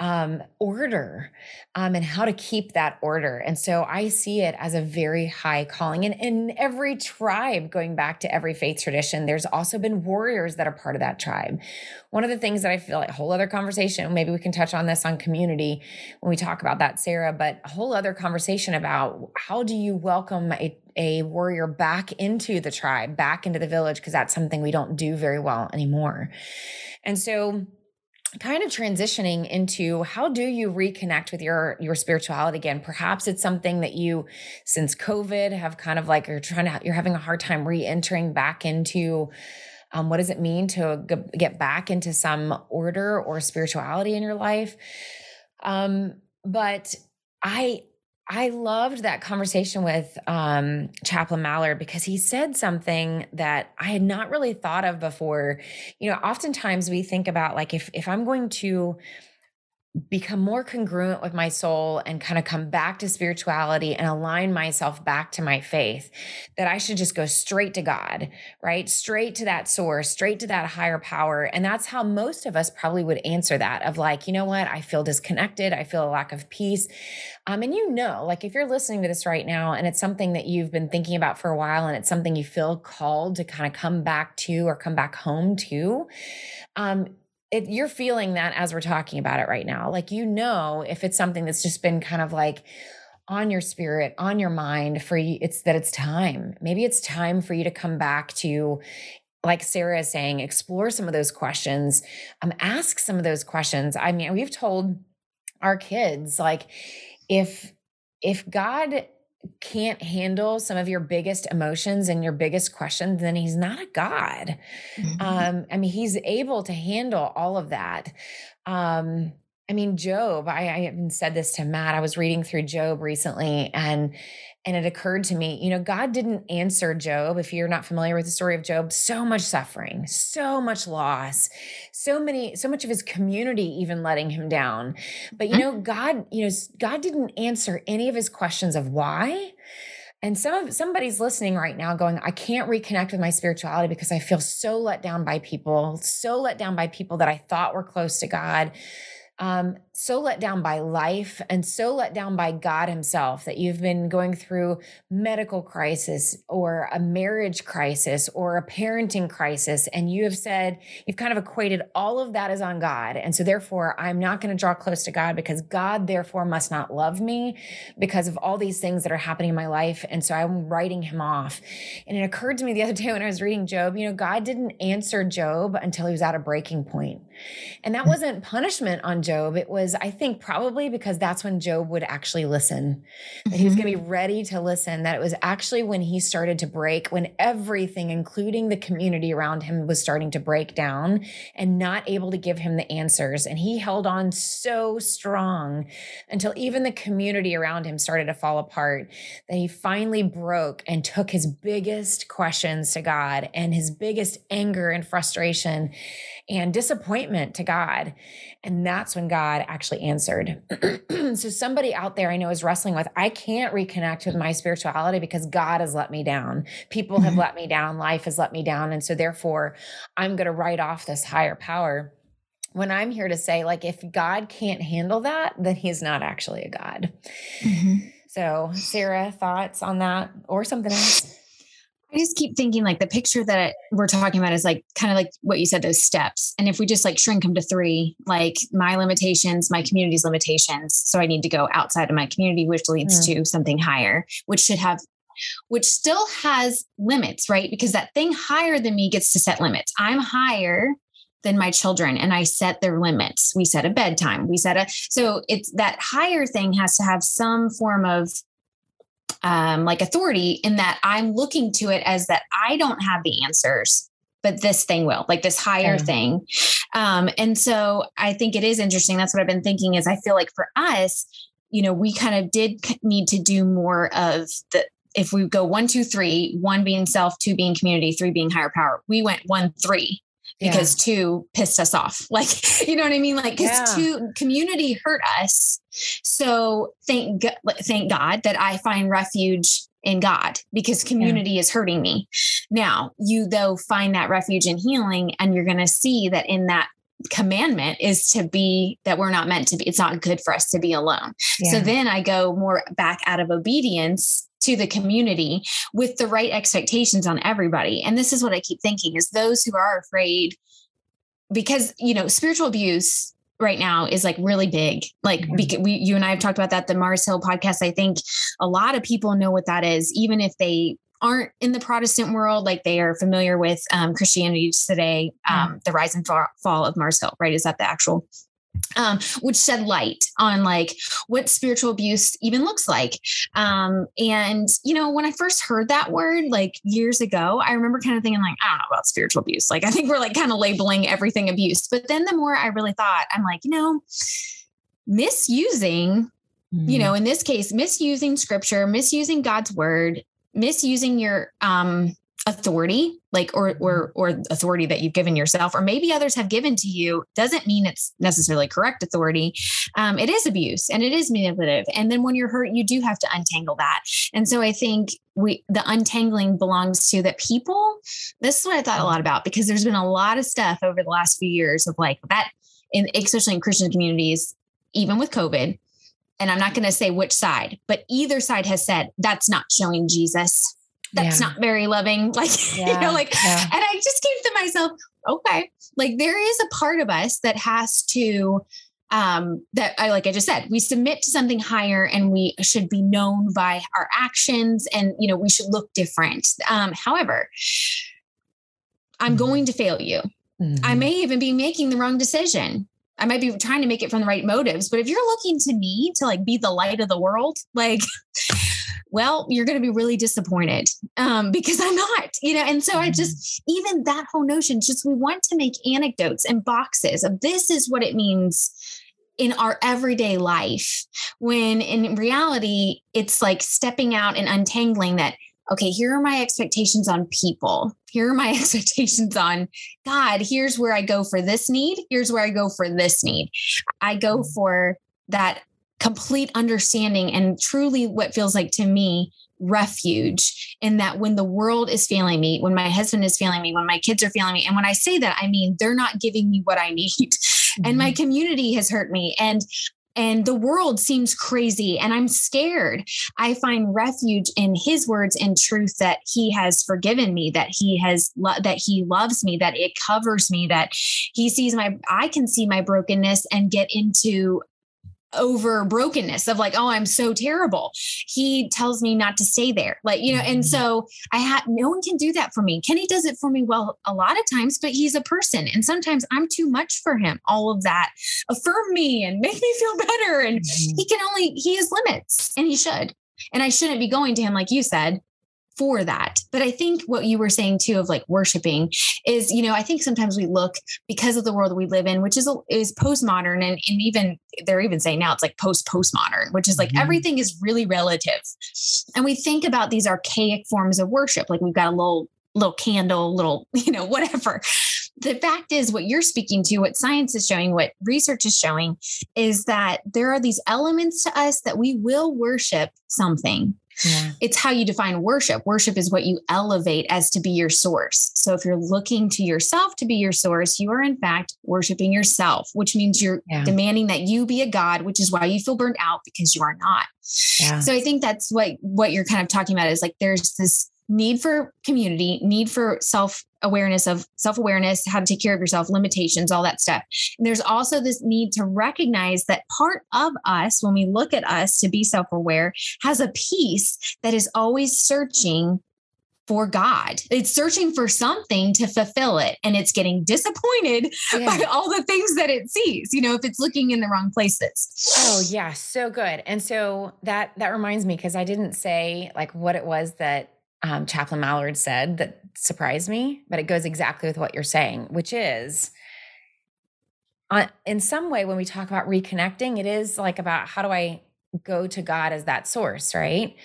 um, order um, and how to keep that order. And so I see it as a very high calling. And in every tribe, going back to every faith tradition, there's also been warriors that are part of that tribe. One of the things that I feel like a whole other conversation, maybe we can touch on this on community when we talk about that, Sarah, but a whole other conversation about how do you welcome a a warrior back into the tribe, back into the village, because that's something we don't do very well anymore. And so kind of transitioning into how do you reconnect with your your spirituality again? Perhaps it's something that you since covid have kind of like you're trying to you're having a hard time re-entering back into um, what does it mean to g- get back into some order or spirituality in your life? Um, but i I loved that conversation with um, Chaplain Mallard because he said something that I had not really thought of before. You know, oftentimes we think about like if if I'm going to become more congruent with my soul and kind of come back to spirituality and align myself back to my faith that I should just go straight to God, right? Straight to that source, straight to that higher power. And that's how most of us probably would answer that of like, you know what? I feel disconnected. I feel a lack of peace. Um, and you know, like if you're listening to this right now and it's something that you've been thinking about for a while and it's something you feel called to kind of come back to or come back home to, um, it, you're feeling that as we're talking about it right now. Like, you know, if it's something that's just been kind of like on your spirit, on your mind for you, it's that it's time. Maybe it's time for you to come back to, like Sarah is saying, explore some of those questions, um, ask some of those questions. I mean, we've told our kids, like, if, if God can't handle some of your biggest emotions and your biggest questions, then he's not a God. Mm-hmm. Um, I mean, he's able to handle all of that. Um, I mean, Job, I, I even said this to Matt. I was reading through Job recently and and it occurred to me, you know, God didn't answer Job. If you're not familiar with the story of Job, so much suffering, so much loss, so many, so much of his community even letting him down. But you know. God, you know, God didn't answer any of his questions of why. And some of somebody's listening right now going, I can't reconnect with my spirituality because I feel so let down by people, so let down by people that I thought were close to God um, so let down by life and so let down by God Himself that you've been going through medical crisis or a marriage crisis or a parenting crisis, and you have said you've kind of equated all of that as on God, and so therefore I'm not going to draw close to God because God therefore must not love me because of all these things that are happening in my life, and so I'm writing Him off. And it occurred to me the other day when I was reading Job, you know, God didn't answer Job until he was at a breaking point And that hmm. wasn't punishment on Job. It was, I think, probably because that's when Job would actually listen, that he was going to be mm-hmm. ready to listen, that it was actually when he started to break, when everything, including the community around him, was starting to break down and not able to give him the answers. And he held on so strong until even the community around him started to fall apart that he finally broke and took his biggest questions to God and his biggest anger and frustration and disappointment to God. And that's when God actually answered. so, somebody out there I know is wrestling with, I can't reconnect with my spirituality because God has let me down. People have mm-hmm. let me down. Life has let me down. And so, therefore, I'm going to write off this higher power. When I'm here to say, like, if God can't handle that, then he's not actually a God. Mm-hmm. So, Sarah, thoughts on that or something else? I just keep thinking like the picture that we're talking about is like kind of like what you said, those steps. And if we just like shrink them to three, like my limitations, my community's limitations. So I need to go outside of my community, which leads mm. to something higher, which should have, which still has limits, right? Because that thing higher than me gets to set limits. I'm higher than my children and I set their limits. We set a bedtime. We set a, so it's that higher thing has to have some form of um, like authority in that I'm looking to it as that I don't have the answers, but this thing will, like this higher thing. Um, and so I think it is interesting. That's what I've been thinking is I feel like for us, you know, we kind of did need to do more of the, if we go one, two, three, one being self, two being community, three being higher power, we went one, three because yeah. two pissed us off. Like, you know what I mean? Like, because yeah. two community hurt us. So thank thank God that I find refuge in God because community yeah. is hurting me. Now, you though find that refuge in healing, and you're going to see that in that commandment is to be that we're not meant to be it's not good for us to be alone yeah. so then i go more back out of obedience to the community with the right expectations on everybody and this is what i keep thinking is those who are afraid because you know spiritual abuse right now is like really big. Like we, you and I have talked about that. The Mars Hill podcast. I think a lot of people know what that is, even if they aren't in the Protestant world, like they are familiar with um, Christianity today, um, mm. the rise and fall of Mars Hill, right? Is that the actual um, which shed light on like what spiritual abuse even looks like. Um, and you know, when I first heard that word like years ago, I remember kind of thinking like, I don't know about spiritual abuse. Like I think we're like kind of labeling everything abuse. But then the more I really thought, I'm like, you know, misusing, mm-hmm. you know, in this case, misusing scripture, misusing God's word, misusing your um authority like or or or authority that you've given yourself or maybe others have given to you doesn't mean it's necessarily correct authority. Um, it is abuse and it is manipulative. And then when you're hurt you do have to untangle that. And so i think we the untangling belongs to that people. This is what i thought a lot about because there's been a lot of stuff over the last few years of like that in especially in christian communities even with covid. And i'm not going to say which side but either side has said that's not showing jesus that's yeah. not very loving. Like, yeah. you know, like, yeah. and I just keep to myself, okay, like there is a part of us that has to, um, that I, like I just said, we submit to something higher and we should be known by our actions and, you know, we should look different. Um, however, I'm mm-hmm. going to fail you. Mm-hmm. I may even be making the wrong decision. I might be trying to make it from the right motives, but if you're looking to me to like be the light of the world, like well, you're going to be really disappointed um, because I'm not, you know. And so I just, mm-hmm. even that whole notion, just we want to make anecdotes and boxes of this is what it means in our everyday life. When in reality, it's like stepping out and untangling that. Okay, here are my expectations on people. Here are my expectations on God. Here's where I go for this need. Here's where I go for this need. I go mm-hmm. for that complete understanding and truly what feels like to me refuge in that when the world is failing me, when my husband is failing me, when my kids are failing me. And when I say that, I mean they're not giving me what I need. Mm-hmm. And my mm-hmm. community has hurt me. And and the world seems crazy and I'm scared. I find refuge in his words and truth that he has forgiven me, that he has lo- that he loves me, that it covers me, that he sees my I can see my brokenness and get into over brokenness of like oh i'm so terrible he tells me not to stay there like you know and mm-hmm. so i had no one can do that for me kenny does it for me well a lot of times but he's a person and sometimes i'm too much for him all of that affirm me and make me feel better and mm-hmm. he can only he has limits and he should and i shouldn't be going to him like you said for that. But I think what you were saying too of like worshiping is, you know, I think sometimes we look because of the world we live in, which is is postmodern, and, and even they're even saying now it's like post postmodern, which is like mm-hmm. everything is really relative. And we think about these archaic forms of worship, like we've got a little little candle, little, you know, whatever. The fact is, what you're speaking to, what science is showing, what research is showing, is that there are these elements to us that we will worship something yeah. It's how you define worship. Worship is what you elevate as to be your source. So if you're looking to yourself to be your source, you are in fact worshiping yourself, which means you're yeah. demanding that you be a god, which is why you feel burned out because you are not. Yeah. So I think that's what what you're kind of talking about is like there's this need for community, need for self awareness of self awareness, how to take care of yourself, limitations, all that stuff. And there's also this need to recognize that part of us, when we look at us to be self aware, has a piece that is always searching for God. It's searching for something to fulfill it and it's getting disappointed yeah. by all the things that it sees, you know, if it's looking in the wrong places. Oh, yeah, so good. And so that that reminds me cuz I didn't say like what it was that um, Chaplain Mallard said that surprised me, but it goes exactly with what you're saying, which is uh, in some way, when we talk about reconnecting, it is like about how do I go to God as that source, right?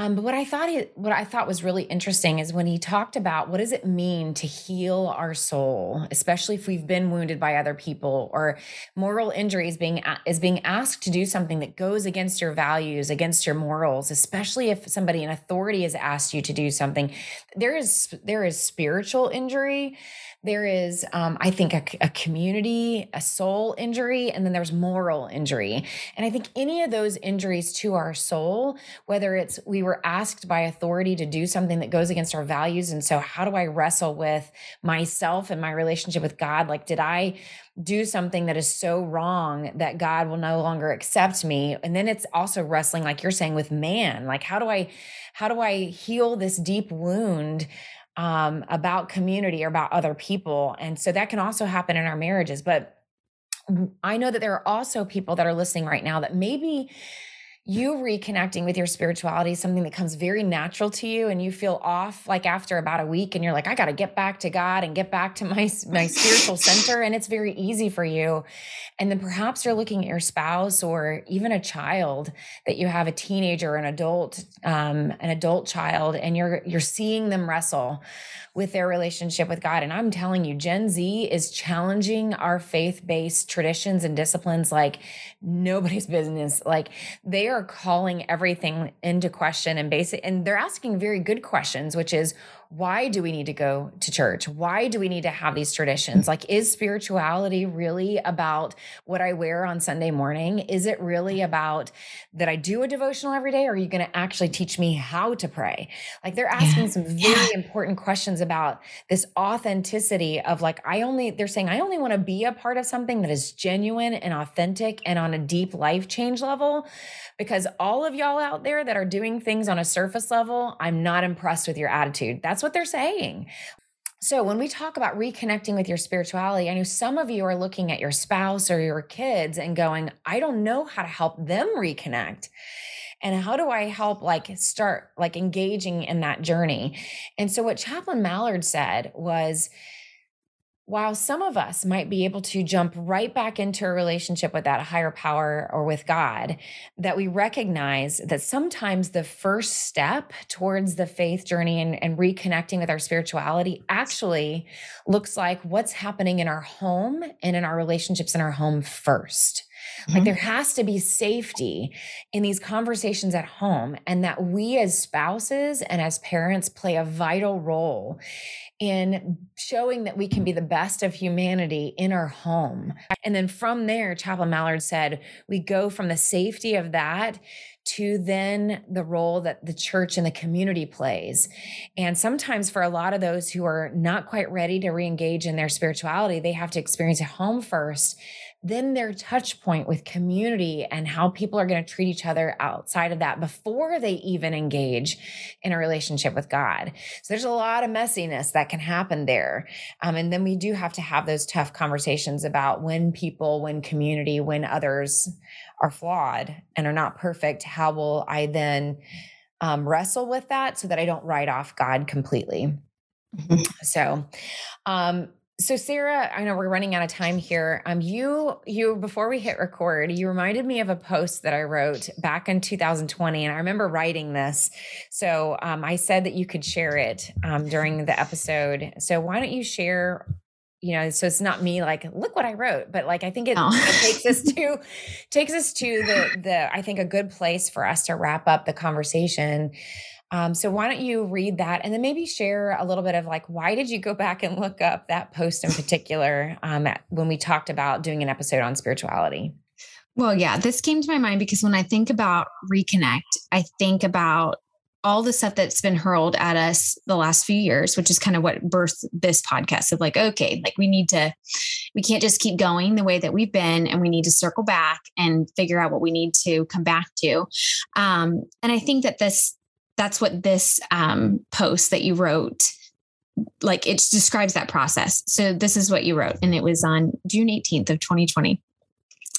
Um, but what I thought what I thought was really interesting is when he talked about what does it mean to heal our soul, especially if we've been wounded by other people or moral injuries being is being asked to do something that goes against your values, against your morals, especially if somebody in authority has asked you to do something. There is there is spiritual injury there is um, i think a, a, community a soul injury and then there's moral injury and i think any of those injuries to our soul whether it's we were asked by authority to do something that goes against our values and so how do i wrestle with myself and my relationship with god like did i do something that is so wrong that God will no longer accept me. And then it's also wrestling, like you're saying, with man. Like, how do I, how do I heal this deep wound um, about community or about other people. And so that can also happen in our marriages. But I know that there are also people that are listening right now that maybe you reconnecting with your spirituality is something that comes very natural to you and you feel off like after about a week and you're like i got to get back to god and get back to my my spiritual center and it's very easy for you and then perhaps you're looking at your spouse or even a child that you have a teenager an adult um, an adult child and you're you're seeing them wrestle with their relationship with God. And I'm telling you, Gen Z is challenging our faith based traditions and disciplines like nobody's business. Like they are calling everything into question and basic, and they're asking very good questions, which is, why do we need to go to church? Why do we need to have these traditions? Like, is spirituality really about what I wear on Sunday morning? Is it really about that I do a devotional every day? Or are you going to actually teach me how to pray? Like, they're asking yeah. some very yeah. important questions about this authenticity of like, I only, they're saying, I only want to be a part of something that is genuine and authentic and on a deep life change level. Because all of y'all out there that are doing things on a surface level, I'm not impressed with your attitude. That's that's what they're saying. So, when we talk about reconnecting with your spirituality, I know some of you are looking at your spouse or your kids and going, I don't know how to help them reconnect. And how do I help, like, start like engaging in that journey? And so, what Chaplain Mallard said was, while some of us might be able to jump right back into a relationship with that higher power or with God, that we recognize that sometimes the first step towards the faith journey and, and, reconnecting with our spirituality actually looks like what's happening in our home and in our relationships in our home 1st mm-hmm. Like there has to be safety in these conversations at home, and that we as spouses and as parents play a vital role in showing that we can be the best of humanity in our home. And then from there, Chaplain Mallard said, we go from the safety of that to then the role that the church and the community plays. And sometimes for a lot of those who are not quite ready to re engage in their spirituality, they have to experience it home first then their touch point with community and how people are going to treat each other outside of that before they even engage in a relationship with God. So there's a lot of messiness that can happen there. Um, and then we do have to have those tough conversations about when people, when community, when others are flawed and are not perfect, how will I then um, wrestle with that so that I don't write off God completely? Mm-hmm. So, um, so Sarah, I know we're running out of time here. Um, you, you before we hit record, you reminded me of a post that I wrote back in 2020, and I remember writing this. So um, I said that you could share it um, during the episode. So why don't you share? You know, so it's not me like, look what I wrote, but like I think it, oh. it takes us to takes us to the the I think a good place for us to wrap up the conversation um, so why don't you read that and then maybe share a little bit of like why did you go back and look up that post in particular um, at, when we talked about doing an episode on spirituality? Well, yeah, this came to my mind because when I think about reconnect, I think about all the stuff that's been hurled at us the last few years, which is kind of what birthed this podcast of like, okay, like we need to, we can't just keep going the way that we've been, and we need to circle back and figure out what we need to come back to. Um, and I think that this that's what this um, post that you wrote like it describes that process so this is what you wrote and it was on june 18th of 2020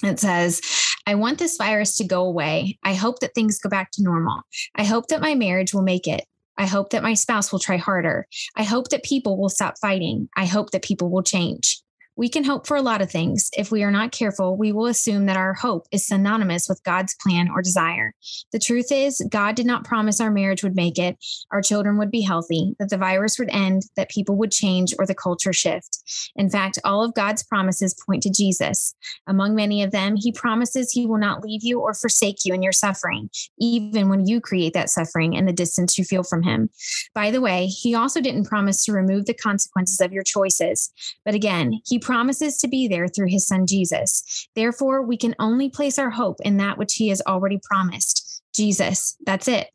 it says I want this virus to go away. I hope that things go back to normal. I hope that my marriage will make it. I hope that my spouse will try harder. I hope that people will stop fighting. I hope that people will change. We can hope for a lot of things. If we are not careful, we will assume that our hope is synonymous with God's plan or desire. The truth is, God did not promise our marriage would make it, our children would be healthy, that the virus would end, that people would change, or the culture shift. In fact, all of God's promises point to Jesus. Among many of them, He promises He will not leave you or forsake you in your suffering, even when you create that suffering and the distance you feel from Him. By the way, He also didn't promise to remove the consequences of your choices. But again, He promises to be there through his son Jesus. Therefore, we can only place our hope in that which he has already promised Jesus. That's it.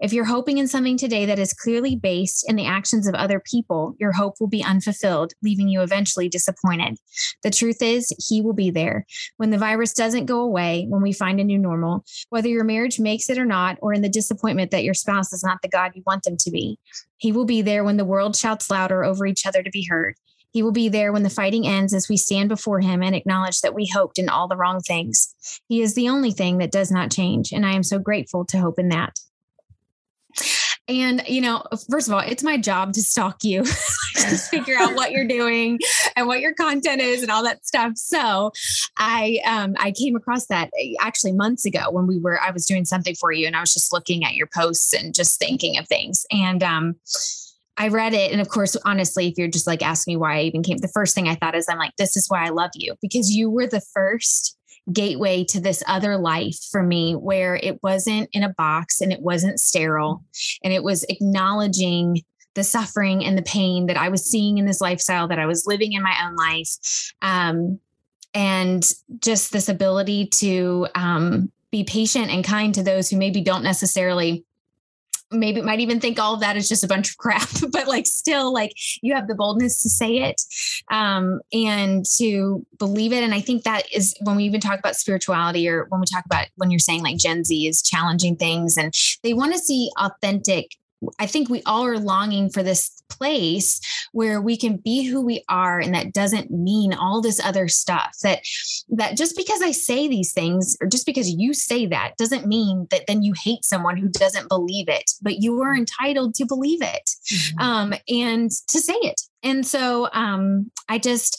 If you're hoping in something today that is clearly based in the actions of other people, your hope will be unfulfilled, leaving you eventually disappointed. The truth is, He will be there. When the virus doesn't go away, when we find a new normal, whether your marriage makes it or not, or in the disappointment that your spouse is not the God you want them to be, He will be there when the world shouts louder over each other to be heard. He will be there when the fighting ends as we stand before him and acknowledge that we hoped in all the wrong things. He is the only thing that does not change. And I am so grateful to hope in that. And, you know, first of all, it's my job to stalk you, to figure out what you're doing and what your content is and all that stuff. So I um I came across that eh, actually months ago when we were I was doing something for you and I was just looking at your posts and just thinking of things. And um I read it. And of course, honestly, if you're just like asking me why I even came, the first thing I thought is I'm like, this is why I love you because you were the first gateway to this other life for me where it wasn't in a box and it wasn't sterile and it was acknowledging the suffering and the pain that I was seeing in this lifestyle that I was living in my own life. Um, and just this ability to um, be patient and kind to those who maybe don't necessarily maybe might even think all of that is just a bunch of crap but like still like you have the boldness to say it um, and to believe it. And i think that is when we even talk about spirituality or when we talk about when you're saying like gen z is challenging things and they want to see authentic I think we all are longing for this place where we can be who we are and that doesn't mean all this other stuff that that just because I say these things or just because you say that doesn't mean that then you hate someone who doesn't believe it but you are entitled to believe it mm-hmm. um, and to say it and so um, I just,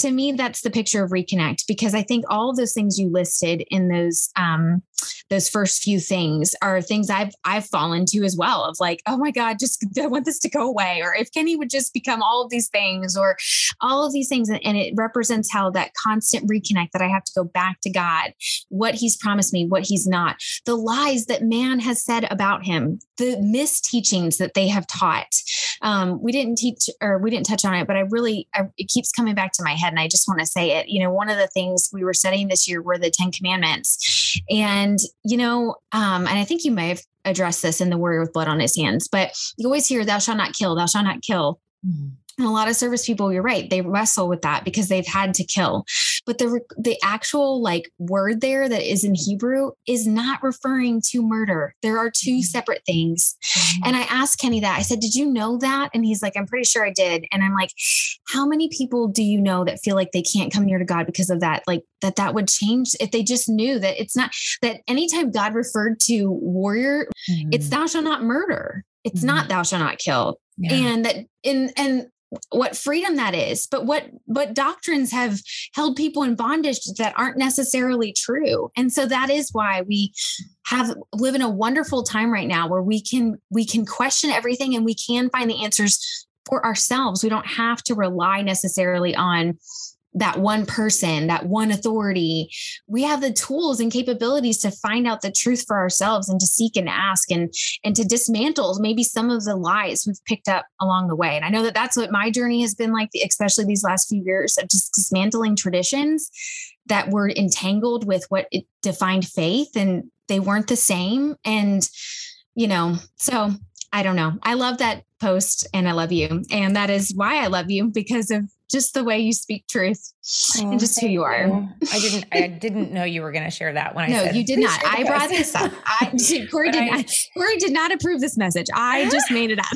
to me, that's the picture of reconnect because I think all of those things you listed in those um, those first few things are things I've I've fallen to as well. Of like, oh my God, just I want this to go away, or if Kenny would just become all of these things, or all of these things, and it represents how that constant reconnect that I have to go back to God, what He's promised me, what He's not, the lies that man has said about Him, the misteachings that they have taught. Um, we didn't teach or we didn't touch on it, but I really, I, it keeps coming back to my head. And I just want to say it. You know, one of the things we were studying this year were the 10 commandments. And, you know, um, and I think you may have addressed this in the warrior with blood on his hands, but you always hear, thou shalt not kill, thou shalt not kill. Mm-hmm. And a lot of service people, you're right, they wrestle with that because they've had to kill. But the the actual like word there that is in Hebrew is not referring to murder. There are 2 mm-hmm. separate things. Mm-hmm. And I asked Kenny that. I said, "Did you know that?" And he's like, "I'm pretty sure I did." And I'm like, "How many people do you know that feel like they can't come near to God because of that? Like that that would change if they just knew that it's not that anytime God referred to warrior, mm-hmm. it's thou shalt not murder. It's mm-hmm. not thou shalt not kill. Yeah. And that in and what freedom that is but what what doctrines have held people in bondage that aren't necessarily true. And so that is why we have live in a wonderful time right now where we can we can question everything and we can find the answers for ourselves. We don't have to rely necessarily on that one person, that one authority. We have the tools and capabilities to find out the truth for ourselves and to seek and ask and and to dismantle maybe some of the lies we've picked up along the way. And I know that that's what my journey has been like, especially these last few years of just dismantling traditions that were entangled with what defined faith and they weren't the same. And you know, so I don't know. I love that post and I love you. And that is why I love you because of just the way you speak truth oh, and just who you are. You. I didn't I didn't know you were going to share that when I said. No, you did not. I brought this up. I Corie did I, not Corie did not approve this message. I just made it up.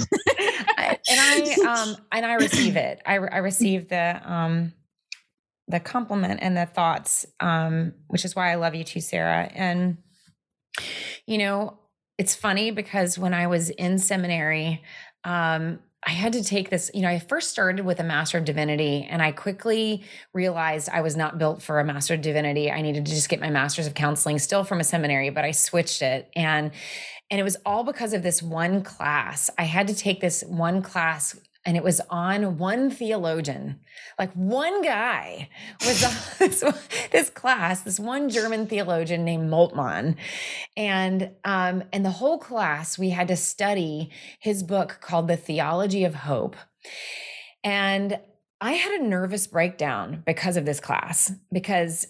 and I um and I receive it. I I receive the um the compliment and the thoughts um which is why I love you too Sarah and you know it's funny because when I was in seminary um I had to take this, you know, I first started with a Master of Divinity and I quickly realized I was not built for a Master of Divinity. I needed to just get my Master's of Counseling, still from a seminary, but I switched it. And and it was all because of this one class. I had to take this one class and it was on one theologian. Like one guy was on this, this class this one german theologian named moltmann. And um and the whole class we had to study his book called the theology of hope. And i had a nervous breakdown because of this class because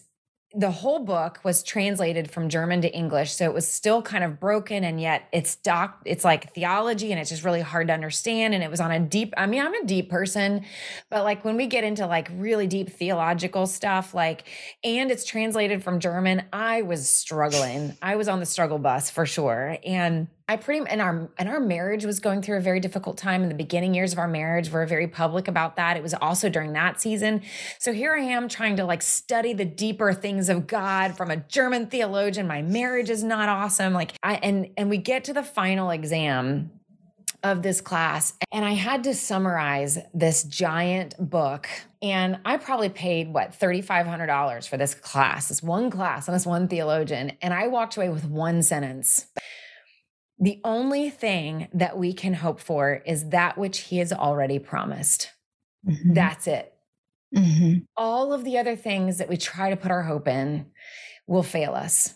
the whole book was translated from German to English, so it was still kind of broken, and yet it's doc. It's like theology, and it's just really hard to understand. And it was on a deep. I mean, I'm a deep person, but like when we get into like really deep theological stuff, like, and it's translated from German, I was struggling. I was on the struggle bus for sure, and I pretty and our and our marriage was going through a very difficult time in the beginning years of our marriage. We we're very public about that. It was also during that season. So here I am trying to like study the deeper things of God from a German theologian. My marriage is not awesome. Like I and and we get to the final exam of this class and I had to summarize this giant book and I probably paid what $3500 for this class, this one class on this one theologian and I walked away with one sentence the only thing that we can hope for is that which he has already promised. Mm-hmm. That's it. Mm-hmm. All of the other things that we try to put our hope in will fail us.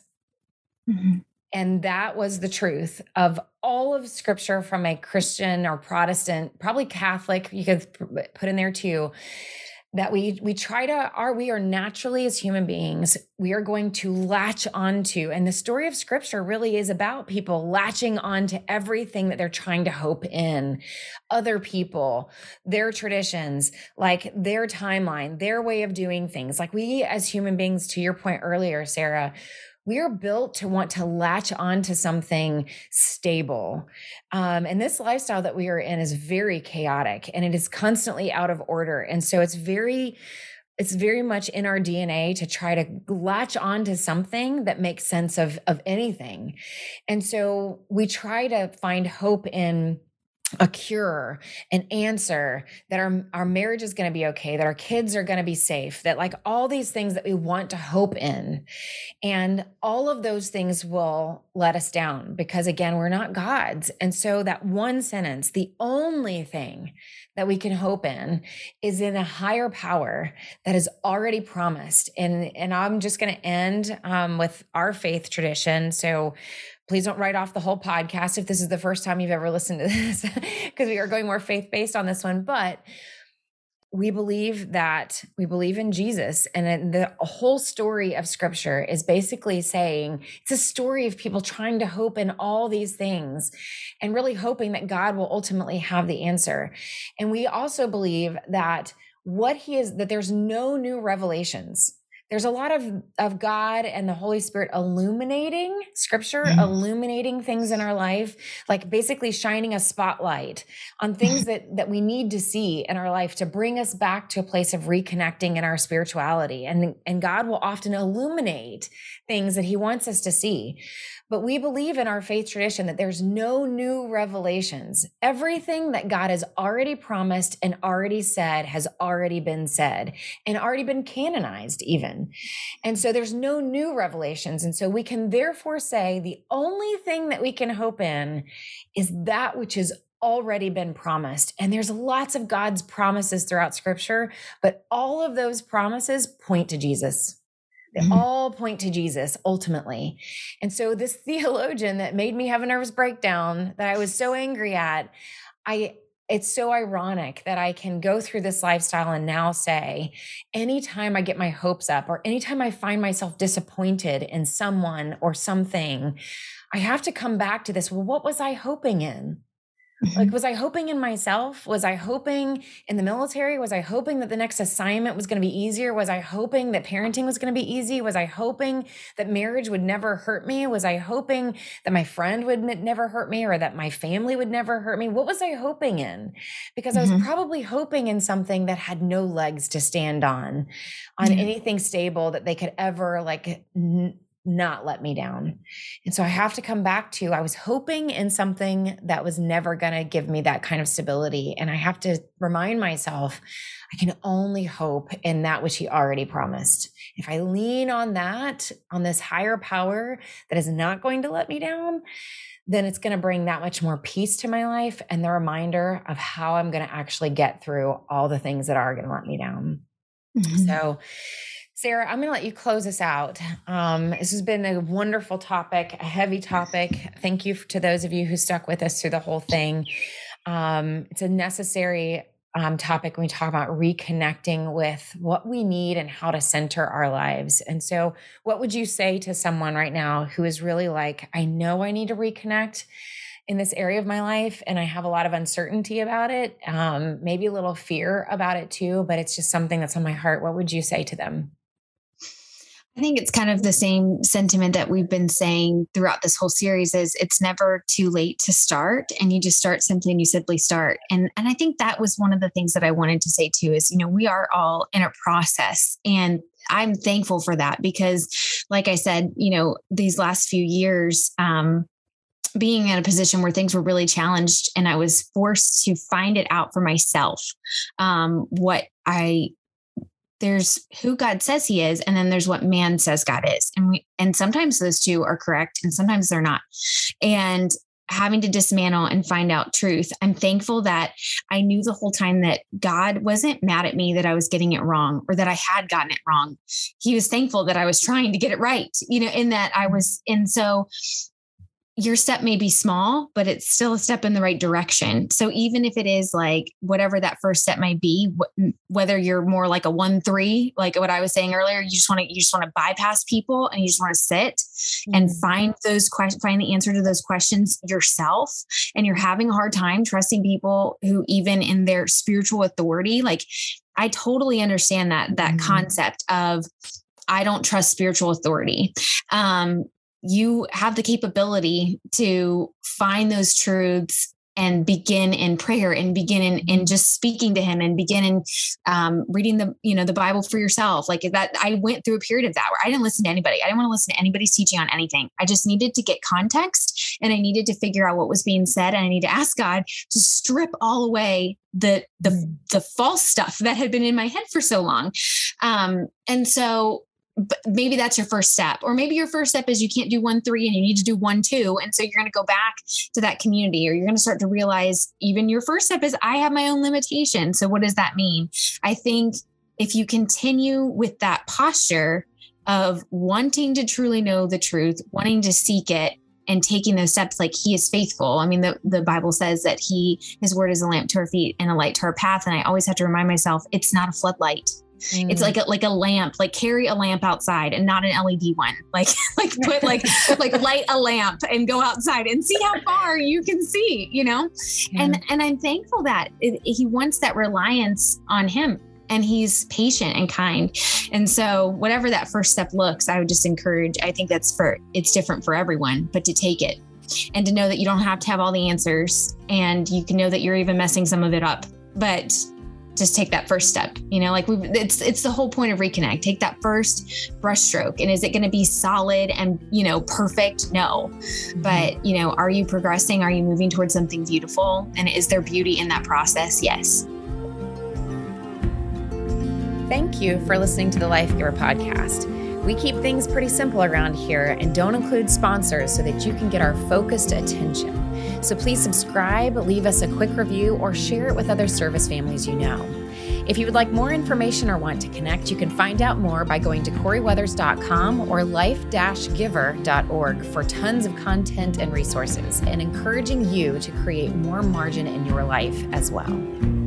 Mm-hmm. And that was the truth of all of scripture from a Christian or Protestant, probably Catholic, you could put in there too that we we try to are we are naturally as human beings we are going to latch onto and the story of scripture really is about people latching onto everything that they're trying to hope in. Other people their traditions like their timeline their way of doing things. Like we as human beings to your point earlier sarah we are built to want to latch on to something stable. Um, and this lifestyle that we are in is very chaotic and it is constantly out of order. And so it's very, it's very much in our DNA to try to latch on to something that makes sense of, of anything. And so we try to find hope in a cure, an answer that our, our marriage is going to be okay, that our kids are going to be safe, that like all these things that we want to hope in. And all of those things will let us down because, again, we're not gods. And so that one sentence, the only thing that we can hope in is in a higher power that is already promised. And, and I'm just going to end um, with our faith tradition. So, Please don't write off the whole podcast if this is the first time you've ever listened to this, because we are going more faith based on this one. But we believe that we believe in Jesus. And the whole story of scripture is basically saying it's a story of people trying to hope in all these things and really hoping that God will ultimately have the answer. And we also believe that what he is, that there's no new revelations there's a lot of of God and the Holy Spirit illuminating scripture, Mhm. illuminating things in our life, like basically shining a spotlight on things that that we need to see in our life to bring us back to a place of reconnecting in our spirituality. And and God will often illuminate things that he wants us to see. But we believe in our faith tradition that there's no new revelations. Everything that God has already promised and already said has already been said and already been canonized, even. And so there's no new revelations. And so we can therefore say the only thing that we can hope in is that which has already been promised. And there's lots of God's promises throughout scripture, but all of those promises point to Jesus. They Mhm. all point to Jesus ultimately. And so this theologian that made me have a nervous breakdown that I was so angry at, I it's so ironic that I can go through this lifestyle and now say, anytime I get my hopes up or anytime I find myself disappointed in someone or something, I have to come back to this. Well, what was I hoping in? Like, was I hoping in myself? Was I hoping in the military? Was I hoping that the next assignment was going to be easier? Was I hoping that parenting was going to be easy? Was I hoping that marriage would never hurt me? Was I hoping that my friend would never hurt me or that my family would never hurt me? What was I hoping in? Because I was Mhm. probably hoping in something that had no legs to stand on, on Yeah. anything stable that they could ever like n- not let me down. And so I have to come back to I was hoping in something that was never going to give me that kind of stability. And I have to remind myself I can only hope in that which he already promised. If I lean on that, on this higher power that is not going to let me down, then it's going to bring that much more peace to my life and the reminder of how I'm going to actually get through all the things that are going to let me down. Mhm. So, Sarah, I'm going to let you close us out. Um, this has been a wonderful topic, a heavy topic. Thank you to those of you who stuck with us through the whole thing. Um, it's a necessary um, topic when we talk about reconnecting with what we need and how to center our lives. And so, what would you say to someone right now who is really like, I know I need to reconnect? in this area of my life and I have a lot of uncertainty about it, um, maybe a little fear about it too, but it's just something that's on my heart. What would you say to them? I think it's kind of the same sentiment that we've been saying throughout this whole series is it's never too late to start and you just start simply and you simply start. And and I think that was one of the things that I wanted to say too is you know we are all in a process and I'm thankful for that because like I said, you know, these last few years um being in a position where things were really challenged and I was forced to find it out for myself. Um, what I there's who God says he is, and then there's what man says God is. And we and sometimes those two are correct and sometimes they're not. And having to dismantle and find out truth. I'm thankful that I knew the whole time that God wasn't mad at me that I was getting it wrong or that I had gotten it wrong. He was thankful that I was trying to get it right, you know, in that I mm-hmm. was, and so your step may be small, but it's still a step in the right direction. So even if it is like whatever that first step might be, wh- whether you're more like a one three, like what I was saying earlier, you just want to you just want to bypass people and you just want to sit and Mm. find those questions, find the answer to those questions yourself. And you're having a hard time trusting people who even in their spiritual authority, like I totally understand that that Mhm. concept of I don't trust spiritual authority. Um, you have the capability to find those truths and begin in prayer and begin in, in just speaking to him and begin in um, reading the you know the bible for yourself. Like that i went through a period of that where i didn't listen to anybody. I didn't want to listen to anybody's teaching on anything. I just needed to get context and i needed to figure out what was being said and i need to ask god to strip all away the the Mm. the false stuff that had been in my head for so long. Um and so but maybe that's your first step or maybe your first step is you can't do one three and you need to do one two and so you're going to go back to that community or you're going to start to realize even your first step is i have my own limitation. So what does that mean? I think if you continue with that posture of wanting to truly know the truth wanting to seek it and taking those steps like he is faithful. I mean the, the bible says that he his word is a lamp to our feet and a light to our path and i always have to remind myself it's not a floodlight it's Mm. like a, like a lamp like carry a lamp outside and not an led one like like put like like light a lamp and go outside and see how far you can see you know Yeah. and and i'm thankful that it, he wants that reliance on him and he's patient and kind. And so, whatever that first step looks, I would just encourage, I think that's for, it's different for everyone, but to take it and to know that you don't have to have all the answers and you can know that you're even messing some of it up. But just take that first step you know like we it's it's the whole point of reconnect. Take that first brushstroke and is it going to be solid and you know perfect? No. Mm-hmm. but you know are you progressing? Are you moving towards something beautiful? And is there beauty in that process? Yes. Thank you for listening to the life giver podcast. We keep things pretty simple around here and don't include sponsors so that you can get our focused attention so please subscribe, leave us a quick review, or share it with other service families you know. If you would like more information or want to connect, you can find out more by going to CorieWeathers.com or life-giver.org for tons of content and resources and encouraging you to create more margin in your life as well.